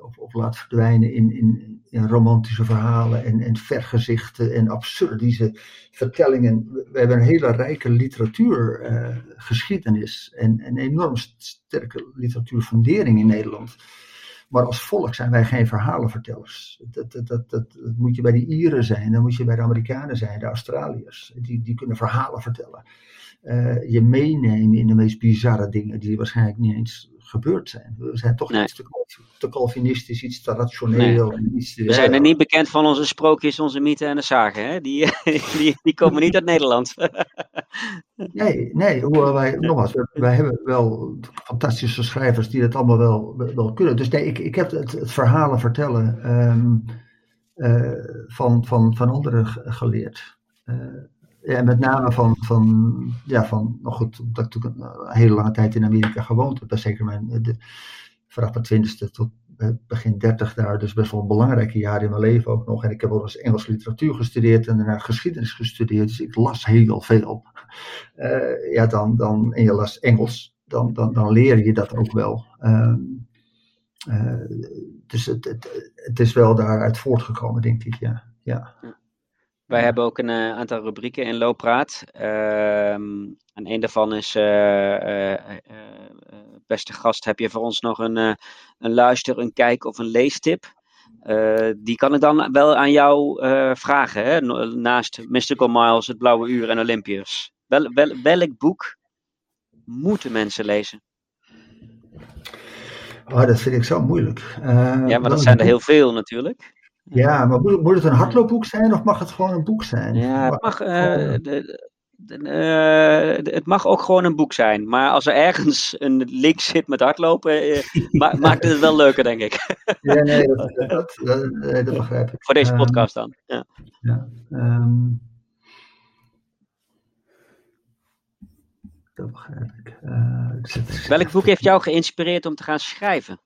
of, of, laat verdwijnen in, in, in romantische verhalen en, en vergezichten en absurdische vertellingen. We hebben een hele rijke literatuurgeschiedenis en een enorm sterke literatuurfundering in Nederland. Maar als volk zijn wij geen verhalenvertellers. Dat, dat, dat, dat, moet je bij de Ieren zijn, dan moet je bij de Amerikanen zijn, de Australiërs. Die, die kunnen verhalen vertellen. Uh, je meenemen in de meest bizarre dingen die waarschijnlijk niet eens gebeurd zijn. We zijn toch iets te, te Calvinistisch, iets te rationeel. Iets we zijn er niet bekend van onze sprookjes, onze mythen en de zagen. Hè? Die, die, die komen niet uit Nederland. nee, nee, hoewel wij, nogmaals, wij hebben wel fantastische schrijvers die het allemaal wel, wel kunnen. Dus nee, ik, ik heb het, het verhalen vertellen um, uh, van, van, van anderen geleerd. Uh, ja, met name van, van, ja, van, nog goed, dat ik natuurlijk een, hele lange tijd in Amerika gewoond heb. Dat zeker mijn, de, vanaf mijn twintigste tot begin dertig daar, dus best wel een belangrijke jaren in mijn leven ook nog. En ik heb ook eens Engelse literatuur gestudeerd en daarna geschiedenis gestudeerd, dus ik las heel veel. Uh, ja, dan, dan, en je las Engels, dan, dan, dan leer je dat ook wel. Uh, dus het, het, het is wel daaruit voortgekomen, denk ik, ja. ja. Wij hebben ook een uh, aantal rubrieken in Looppraat. Ehm, en een daarvan is, uh, beste gast, heb je voor ons nog een, een luister, een kijk of een leestip? die kan ik dan wel aan jou vragen, hè? naast Mystical Miles, Het Blauwe Uur en Olympiërs. Wel, wel, welk boek moeten mensen lezen? Oh, dat vind ik zo moeilijk. ja, maar dat zijn er heel veel natuurlijk. Ja, maar moet, moet, het een hardloopboek zijn of mag het gewoon een boek zijn? Ja, het mag, uh, de, de, uh, het mag ook gewoon een boek zijn. Maar als er ergens een link zit met hardlopen, ma maakt het wel leuker, denk ik. ja, nee, dat, dat, dat, dat begrijp ik. Voor deze ehm, podcast dan. Ja. ja um, dat begrijp ik. ik Welk boek heeft jou geïnspireerd om te gaan schrijven?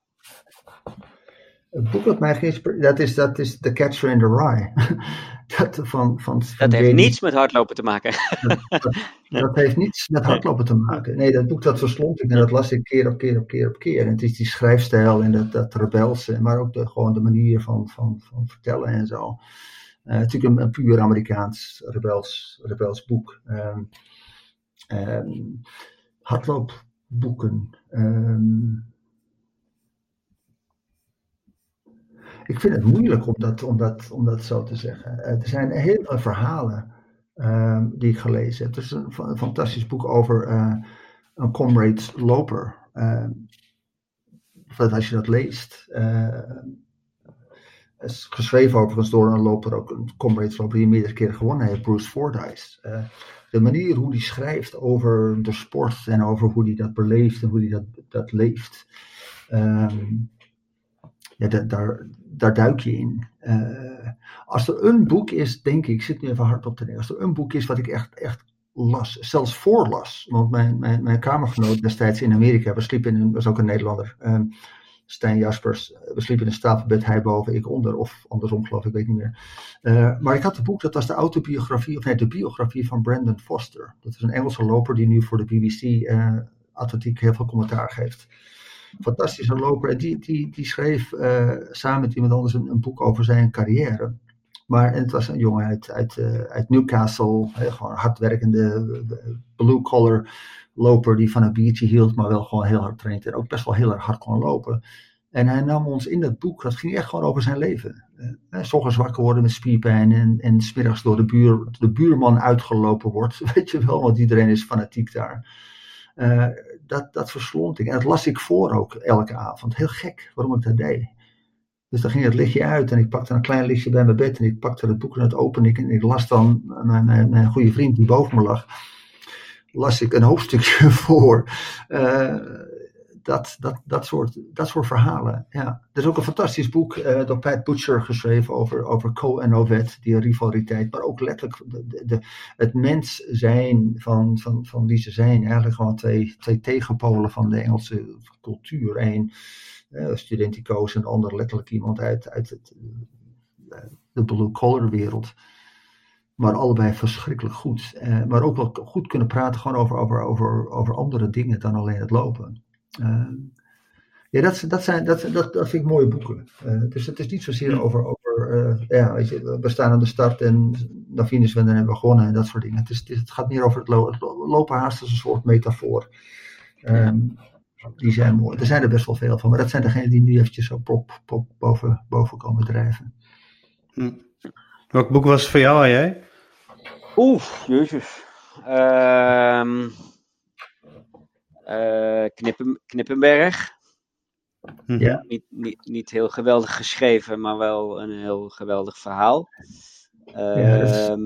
Het boek dat mij geïnspireerd dat is, dat is The Catcher in the Rye. dat van, van, van dat heeft niets met hardlopen te maken. dat, dat, heeft niets met hardlopen te maken. Nee, dat boek dat verslond ik en dat las ik keer op keer op keer op keer. En het is die schrijfstijl en dat, dat rebelse, maar ook de, gewoon de manier van, van, van vertellen en zo. Uh, natuurlijk een, een, puur Amerikaans rebels, rebels boek. Um, um, hardloopboeken. Um, ik vind het moeilijk om dat, om dat, om dat zo te zeggen. Eh, er zijn heel veel verhalen uh, die ik gelezen heb. Er is een, fantastisch boek over uh, een comrade loper. Uh, als je dat leest. is geschreven overigens door een loper, ook een comrade loper die meerdere keren gewonnen heeft, Bruce Fordyce. de manier hoe hij schrijft over de sport en over hoe hij dat beleeft en hoe hij dat, dat leeft. Um, ja, daar, daar duik je in. Uh, als er een boek is, denk ik, ik zit nu even hard op te denken, als er een boek is wat ik echt, echt las, zelfs voorlas, want mijn, mijn, mijn kamergenoot destijds in Amerika, we sliepen in, was ook een Nederlander, um, Stijn Jaspers, we sliepen in een stapelbed, hij boven, ik onder, of andersom geloof ik, weet niet meer. Uh, maar ik had het boek, dat was de autobiografie, of nee, de biografie van Brandon Foster. Dat is een Engelse loper die nu voor de BBC uh, atletiek heel veel commentaar geeft fantastische loper. En die, die, die schreef uh, samen met iemand anders een, een, boek over zijn carrière. Maar het was een jongen uit, uit, uh, uit Newcastle, gewoon hardwerkende blue-collar loper die van een biertje hield, maar wel gewoon heel hard traint en ook best wel heel erg hard kon lopen. En hij nam ons in dat boek, dat ging echt gewoon over zijn leven. S ochtends wakker worden met spierpijn en, en smiddags door de, buur, de buurman uitgelopen wordt. Weet je wel, want iedereen is fanatiek daar. Dat, dat verslond ik. En dat las ik voor ook elke avond. Heel gek waarom ik dat deed. Dus dan ging het lichtje uit en ik pakte een klein lichtje bij mijn bed en ik pakte het boek en het opende ik en ik las dan mijn, mijn, mijn goede vriend die boven me lag, las ik een hoofdstukje voor. Uh, dat, dat, dat, soort, dat soort verhalen. Ja. Er is ook een fantastisch boek uh, door Pat Butcher geschreven over, over Co en Ovet, die rivaliteit, maar ook letterlijk de, de, het mens zijn van, van, van wie ze zijn. Eigenlijk gewoon twee, twee tegenpolen van de Engelse cultuur. Eén uh, studentico's en de ander letterlijk iemand uit, uit het, uh, de blue-collar wereld. Maar allebei verschrikkelijk goed. Maar ook wel goed kunnen praten gewoon over, over, over, over andere dingen dan alleen het lopen. Uh, ja, dat, dat, zijn, dat, dat, dat vind ik mooie boeken. Uh, dus het is niet zozeer over, over uh, ja, weet je, we staan aan de start en dan finishen we en dan hebben we gewonnen en dat soort dingen. Het, is, het, gaat meer over het, lo het lopen haast als een soort metafoor. Um, die zijn mooi. Er zijn er best wel veel van, maar dat zijn degenen die nu eventjes zo pop, pop boven, boven komen drijven. Hm. Welk boek was het voor jou, jij? Oeh, jezus. Ehm Knippen, Knippenberg. Mhm. Ja. Niet, niet, niet heel geweldig geschreven, maar wel een heel geweldig verhaal. Ja, dat is- Ehm,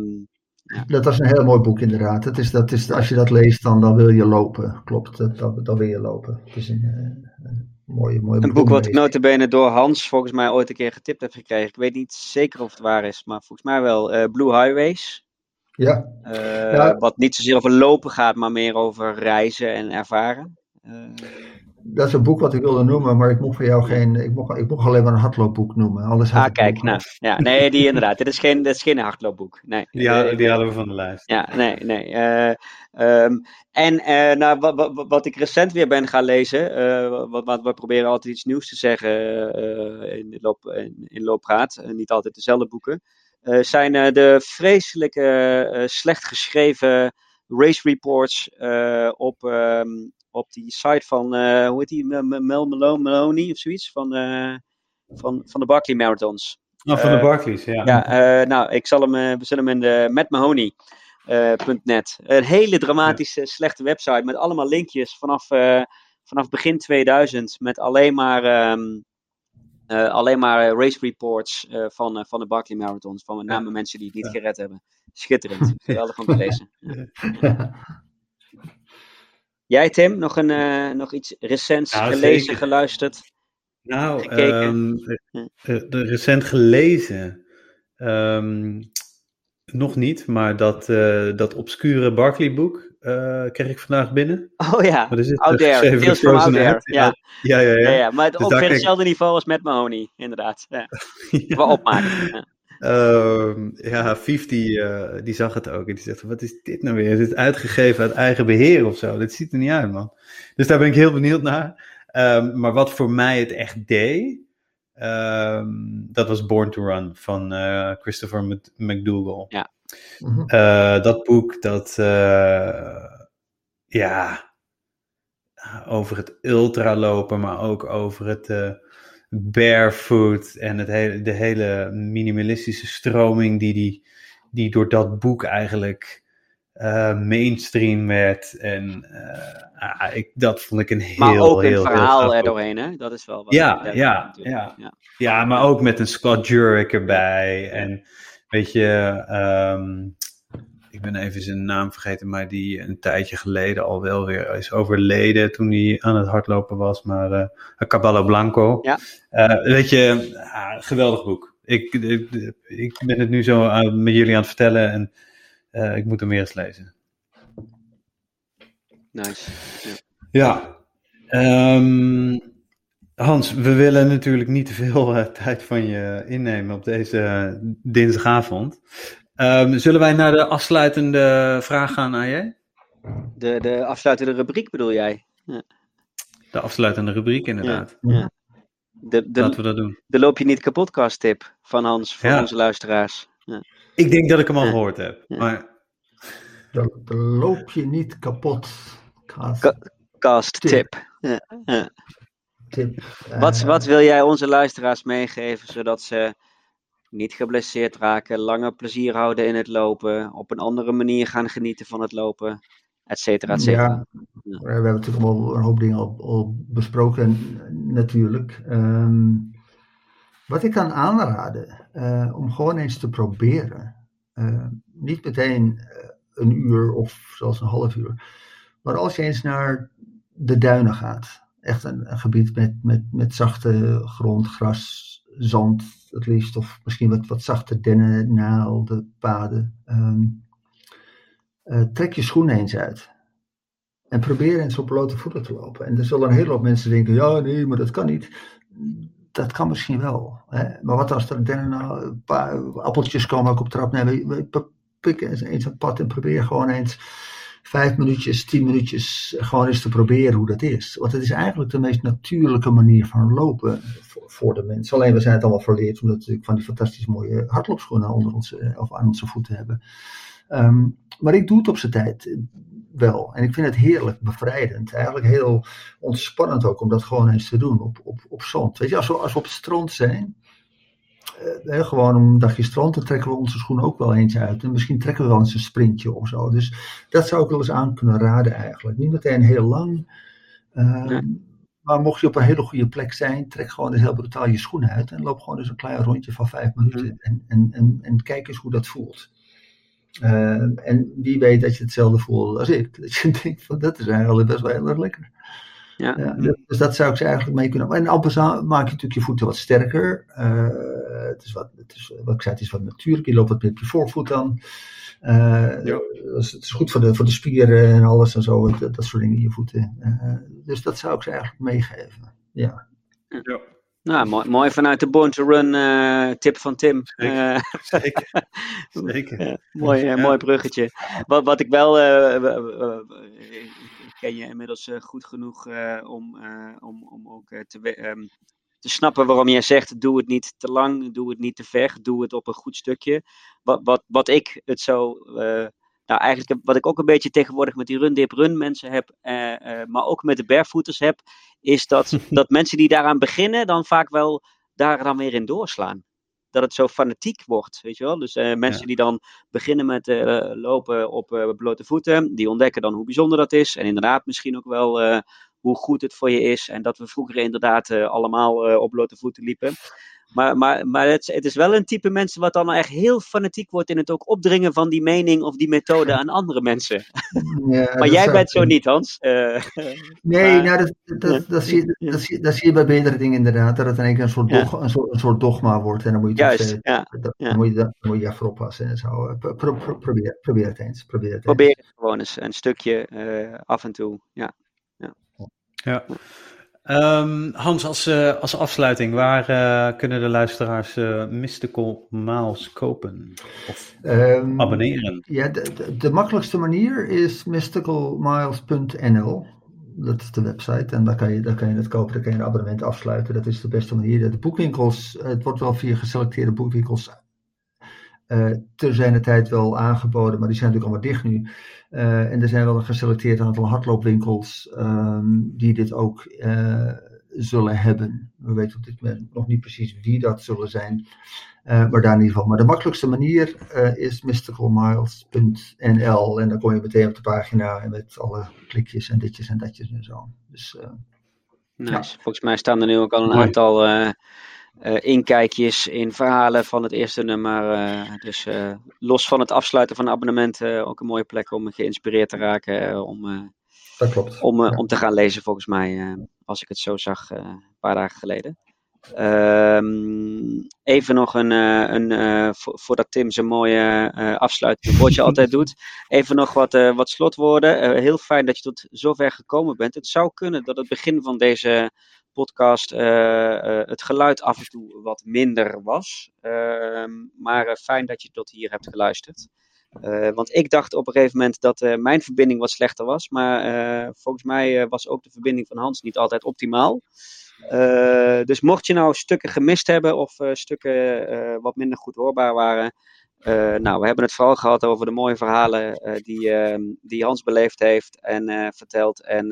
Dat was een heel mooi boek inderdaad. Dat is, dat is, als je dat leest, dan, dan wil je lopen. Klopt, dat, dat, dan wil je lopen. Het is een, eh, een mooie, mooie Een boek wat ik notabene door Hans volgens mij ooit een keer getipt heb gekregen. Ik weet niet zeker of het waar is, maar volgens mij wel. eh, Blue Highways. Ja, Eh, Ja. Wat niet zozeer over lopen gaat, maar meer over reizen en ervaren. Eh, dat is een boek wat ik wilde noemen, maar ik mocht van jou geen. Ik mocht, ik mocht alleen maar een hardloopboek noemen. Anders had ah, kijk, nou. Ja, nee, die inderdaad. dit, is geen, dit is geen hardloopboek. Nee. Die, hadden, Eh, die hadden we van de lijst. Ja, nee, nee. eh, ehm, en eh, nou, wat, wat, wat ik recent weer ben gaan lezen, eh, wat, wat, we proberen altijd iets nieuws te zeggen eh, in, loop, in, in looppraat, niet altijd dezelfde boeken, zijn eh, de vreselijke, eh, slecht geschreven race reports eh, op, ehm, op die site van, eh, hoe heet die, Mel Malone- Maloney of zoiets, van, eh, van, van de Barkley Marathons. Oh, van de Eh, Barclays, ja. Ja, eh, nou, ik zal hem, eh, we zullen hem in de metmahoney.net. een hele dramatische, slechte website met allemaal linkjes vanaf, eh, vanaf begin 2000 met alleen maar, ehm, eh, alleen maar eh, race reports eh, van, van de Barkley Marathons. Van met name Ja. mensen die het niet Ja. gered hebben. Schitterend. Geweldig om te lezen. Jij, Tim, nog, een, eh, nog iets recents Ja, gelezen, zeker. geluisterd? Nou, gekeken. ehm, eh, de, recent gelezen. Ehm, nog niet, maar dat, eh, dat obscure Barkley-boek eh, kreeg ik vandaag binnen. Oh ja, Wat is het? Out Eh, There, Tales from Out There. Ja, Ja, ja, ja. ja, ja. ja, maar Dus daar kijk- hetzelfde niveau als Matt Mahoney, inderdaad. Ja. Ja. Qua opmaken. Ja. Ehm, ja, 50, eh, die zag het ook. En die zegt, wat is dit nou weer? Is dit uitgegeven uit eigen beheer of zo? Dit ziet er niet uit, man. Dus daar ben ik heel benieuwd naar. Ehm, maar wat voor mij het echt deed, ehm, dat was Born to Run van eh, Christopher Mc- McDougall. Mhm. Eh, dat boek, dat, eh, ja, over het ultralopen, maar ook over het eh, barefoot en het hele, de hele minimalistische stroming die, die, die door dat boek eigenlijk eh, mainstream werd. En eh, ah, ik, dat vond ik een heel, Maar ook heel, een heel verhaal gaaf er doorheen, hè? Dat is wel wat Ja, ja, natuurlijk. ja. Ja, maar ook met een Scott Jurek erbij. En weet je, ehm, ik ben even zijn naam vergeten, maar die een tijdje geleden al wel weer is overleden toen hij aan het hardlopen was. Maar eh Caballo Blanco. Ja. Eh, weet je, ah, geweldig boek. Ik, ik, ik ben het nu zo aan- met jullie aan het vertellen en eh, ik moet hem weer eens lezen. Nice. Ja. Ehm, Hans, we willen natuurlijk niet te veel eh, tijd van je innemen op deze dinsdagavond. Ehm, zullen wij naar de afsluitende vraag gaan, AJ? De, de afsluitende rubriek bedoel jij? De afsluitende rubriek, inderdaad. Ja. De, de, Laten we dat doen. de loop je niet kapotkast tip van Hans voor Ja. onze luisteraars. Ja. Ik denk dat ik hem al Ja. gehoord heb. Ja. Maar Dan, dan loop je niet kapot. Ka- Cast Tip. tip. Tip. Wat, Eh, wat wil jij onze luisteraars meegeven zodat ze niet geblesseerd raken, langer plezier houden in het lopen, op een andere manier gaan genieten van het lopen, et cetera, et cetera. Ja, we hebben natuurlijk al een hoop dingen al, al besproken, natuurlijk. Ehm, wat ik kan aanraden, eh, om gewoon eens te proberen. Eh, niet meteen een uur of zelfs een half uur. Maar als je eens naar de duinen gaat. Echt een, gebied met, met, met zachte grond, gras, zand het liefst. Of misschien wat, wat zachte dennen, naalden, paden. Ehm, eh, trek je schoenen eens uit. En probeer eens op blote voeten te lopen. En er zullen een hele hoop mensen denken: ja, nee, maar dat kan niet. Dat kan misschien wel. Hè? Maar wat als er dennen, paar appeltjes komen ook op trap? Nee, pikken eens een pad en probeer gewoon eens vijf minuutjes, tien minuutjes gewoon eens te proberen hoe dat is. Want het is eigenlijk de meest natuurlijke manier van lopen voor, de mensen. Alleen we zijn het allemaal verleerd omdat we van die fantastisch mooie hardloopschoenen onder onze, of aan onze voeten hebben. Ehm, maar ik doe het op zijn tijd eh, wel. En ik vind het heerlijk bevrijdend. Eigenlijk heel ontspannend ook om dat gewoon eens te doen op, op, op zand. Weet je, als als we op het strand zijn, eh, gewoon om een dagje strand, dan trekken we onze schoenen ook wel eens uit. En misschien trekken we wel eens een sprintje of zo. Dus dat zou ik wel eens aan kunnen raden eigenlijk. Niet meteen heel lang, Ehm, maar mocht je op een hele goede plek zijn, trek gewoon eens heel brutaal je schoenen uit en loop gewoon eens een klein rondje van vijf minuten. Mhm. En, en, en, en kijk eens hoe dat voelt. Ehm, en wie weet dat je hetzelfde voelt als ik. Dat je denkt van dat is eigenlijk best wel heel erg lekker. Ja. ja. dus dat zou ik ze eigenlijk mee kunnen. En Alpenzaan maak je natuurlijk je voeten wat sterker. Uh, het is wat, het is, wat ik zei, het is wat natuurlijk. Je loopt wat meer op je voorvoet dan. Uh, ja. dus het is goed voor de, voor de spieren en alles en zo. Dat, dat soort dingen in je voeten. Uh, dus dat zou ik ze eigenlijk meegeven. Ja. ja. Nou, mooi, mooi vanuit de Born to Run uh, tip van Tim. Zeker. Zeker. Zeker. mooi, ja. mooi bruggetje. Wat, wat ik wel ken je inmiddels uh, goed genoeg uh, om, uh, om, om ook te, um, te snappen waarom jij zegt: doe het niet te lang, doe het niet te ver, doe het op een goed stukje. Wat, wat, wat ik het zo. nou, eigenlijk wat ik ook een beetje tegenwoordig met die run dip run mensen heb, maar ook met de barefooters heb, is dat, dat mensen die daaraan beginnen, dan vaak wel daar dan weer in doorslaan dat het zo fanatiek wordt, weet je wel. Dus uh, mensen die dan beginnen met uh, lopen op uh, blote voeten, die ontdekken dan hoe bijzonder dat is. En inderdaad misschien ook wel hoe goed het voor je is. En dat we vroeger inderdaad allemaal op blote voeten liepen. Maar, maar, maar het, het, is wel een type mensen wat dan echt heel fanatiek wordt in het ook opdringen van die mening of die methode aan andere mensen. Ja, maar jij bent zo niet, Hans. Uh, nee, nou, dat, dat, dat, zie je, dat, zie, dat zie je bij betere dingen inderdaad, dat het in één keer een soort, dog, een soort, een soort dogma wordt. En dan moet je, Juist, steeds, ja, dan, moet je, dan moet je even oppassen en zo. Pro, pro, probeer, probeer het eens. Probeer het, probeer het gewoon eens een stukje uh, af en toe. Ja. ja. ja. Um, Hans, als, uh, als afsluiting, waar uh, kunnen de luisteraars uh, Mystical Miles kopen of um, abonneren? Ja, de, de, de, makkelijkste manier is mysticalmiles.nl. Dat is de website en daar kan, je, daar kan je het kopen, daar kan je een abonnement afsluiten. Dat is de beste manier. De boekwinkels, het wordt wel via geselecteerde boekwinkels uh, te zijn tijd wel aangeboden, maar die zijn natuurlijk allemaal dicht nu. Uh, en er zijn wel een geselecteerd aantal hardloopwinkels um, die dit ook uh, zullen hebben. We weten op dit moment nog niet precies wie dat zullen zijn, maar daar in ieder geval. Maar de makkelijkste manier is mysticalmiles.nl en dan kom je meteen op de pagina en met alle klikjes en ditjes en datjes en zo. Dus, nice. Ja. Volgens mij staan er nu ook al een Mooi. aantal uh, inkijkjes in verhalen van het eerste nummer. Uh, dus uh, los van het afsluiten van abonnementen ook een mooie plek om geïnspireerd te raken. om, dat klopt. Om, ja. om te gaan lezen volgens mij, als ik het zo zag een paar dagen geleden. Um, even nog een, een voordat Tim zijn mooie afsluitende woordje altijd doet. Even nog wat, wat slotwoorden. heel fijn dat je tot zover gekomen bent. Het zou kunnen dat het begin van deze podcast uh, uh, het geluid af en toe wat minder was. Uh, maar fijn dat je tot hier hebt geluisterd. want ik dacht op een gegeven moment dat mijn verbinding wat slechter was. Maar volgens mij was ook de verbinding van Hans niet altijd optimaal. dus mocht je nou stukken gemist hebben of stukken wat minder goed hoorbaar waren, nou, we hebben het vooral gehad over de mooie verhalen uh, die, uh, die Hans beleefd heeft en eh, verteld. En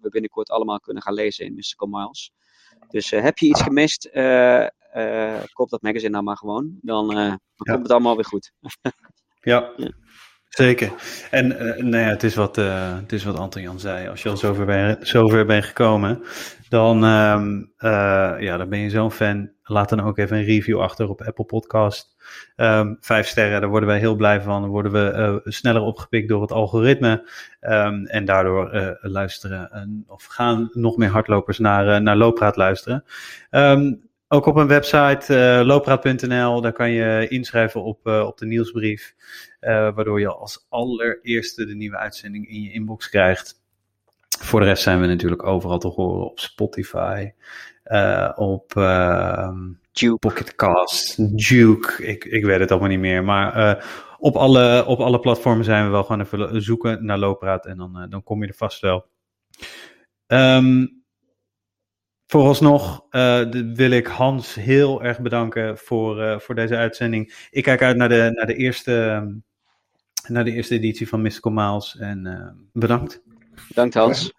we binnenkort allemaal kunnen gaan lezen in Mystical Miles. Dus heb je iets gemist, koop dat magazine nou maar gewoon. Dan, dan ja. komt het allemaal weer goed. ja. ja. Zeker. En uh, nou ja, het, is wat, uh, het is wat Anton Jan zei. Als je al zover, ben, zover bent gekomen, dan, uh, ja, dan ben je zo'n fan. Laat dan ook even een review achter op Apple Podcast. Um, vijf sterren, daar worden wij heel blij van. Dan worden we uh, sneller opgepikt door het algoritme. Um, en daardoor luisteren of gaan nog meer hardlopers naar, naar Looppraat luisteren. Um, ook op een website, loopraad.nl, daar kan je inschrijven op, op de nieuwsbrief. Waardoor je als allereerste de nieuwe uitzending in je inbox krijgt. Voor de rest zijn we natuurlijk overal te horen op Spotify, op Duke. Pocketcast, Duke, ik, ik weet het allemaal niet meer. Maar op, alle, op alle platformen zijn we wel gewoon even zoeken naar Loopraad en dan, dan kom je er vast wel. Um, Vooralsnog uh, wil ik Hans heel erg bedanken voor, uh, voor deze uitzending. Ik kijk uit naar de, naar de, eerste, naar de eerste editie van Mystical Miles en uh, bedankt. Bedankt Hans.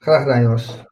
Graag gedaan Jos.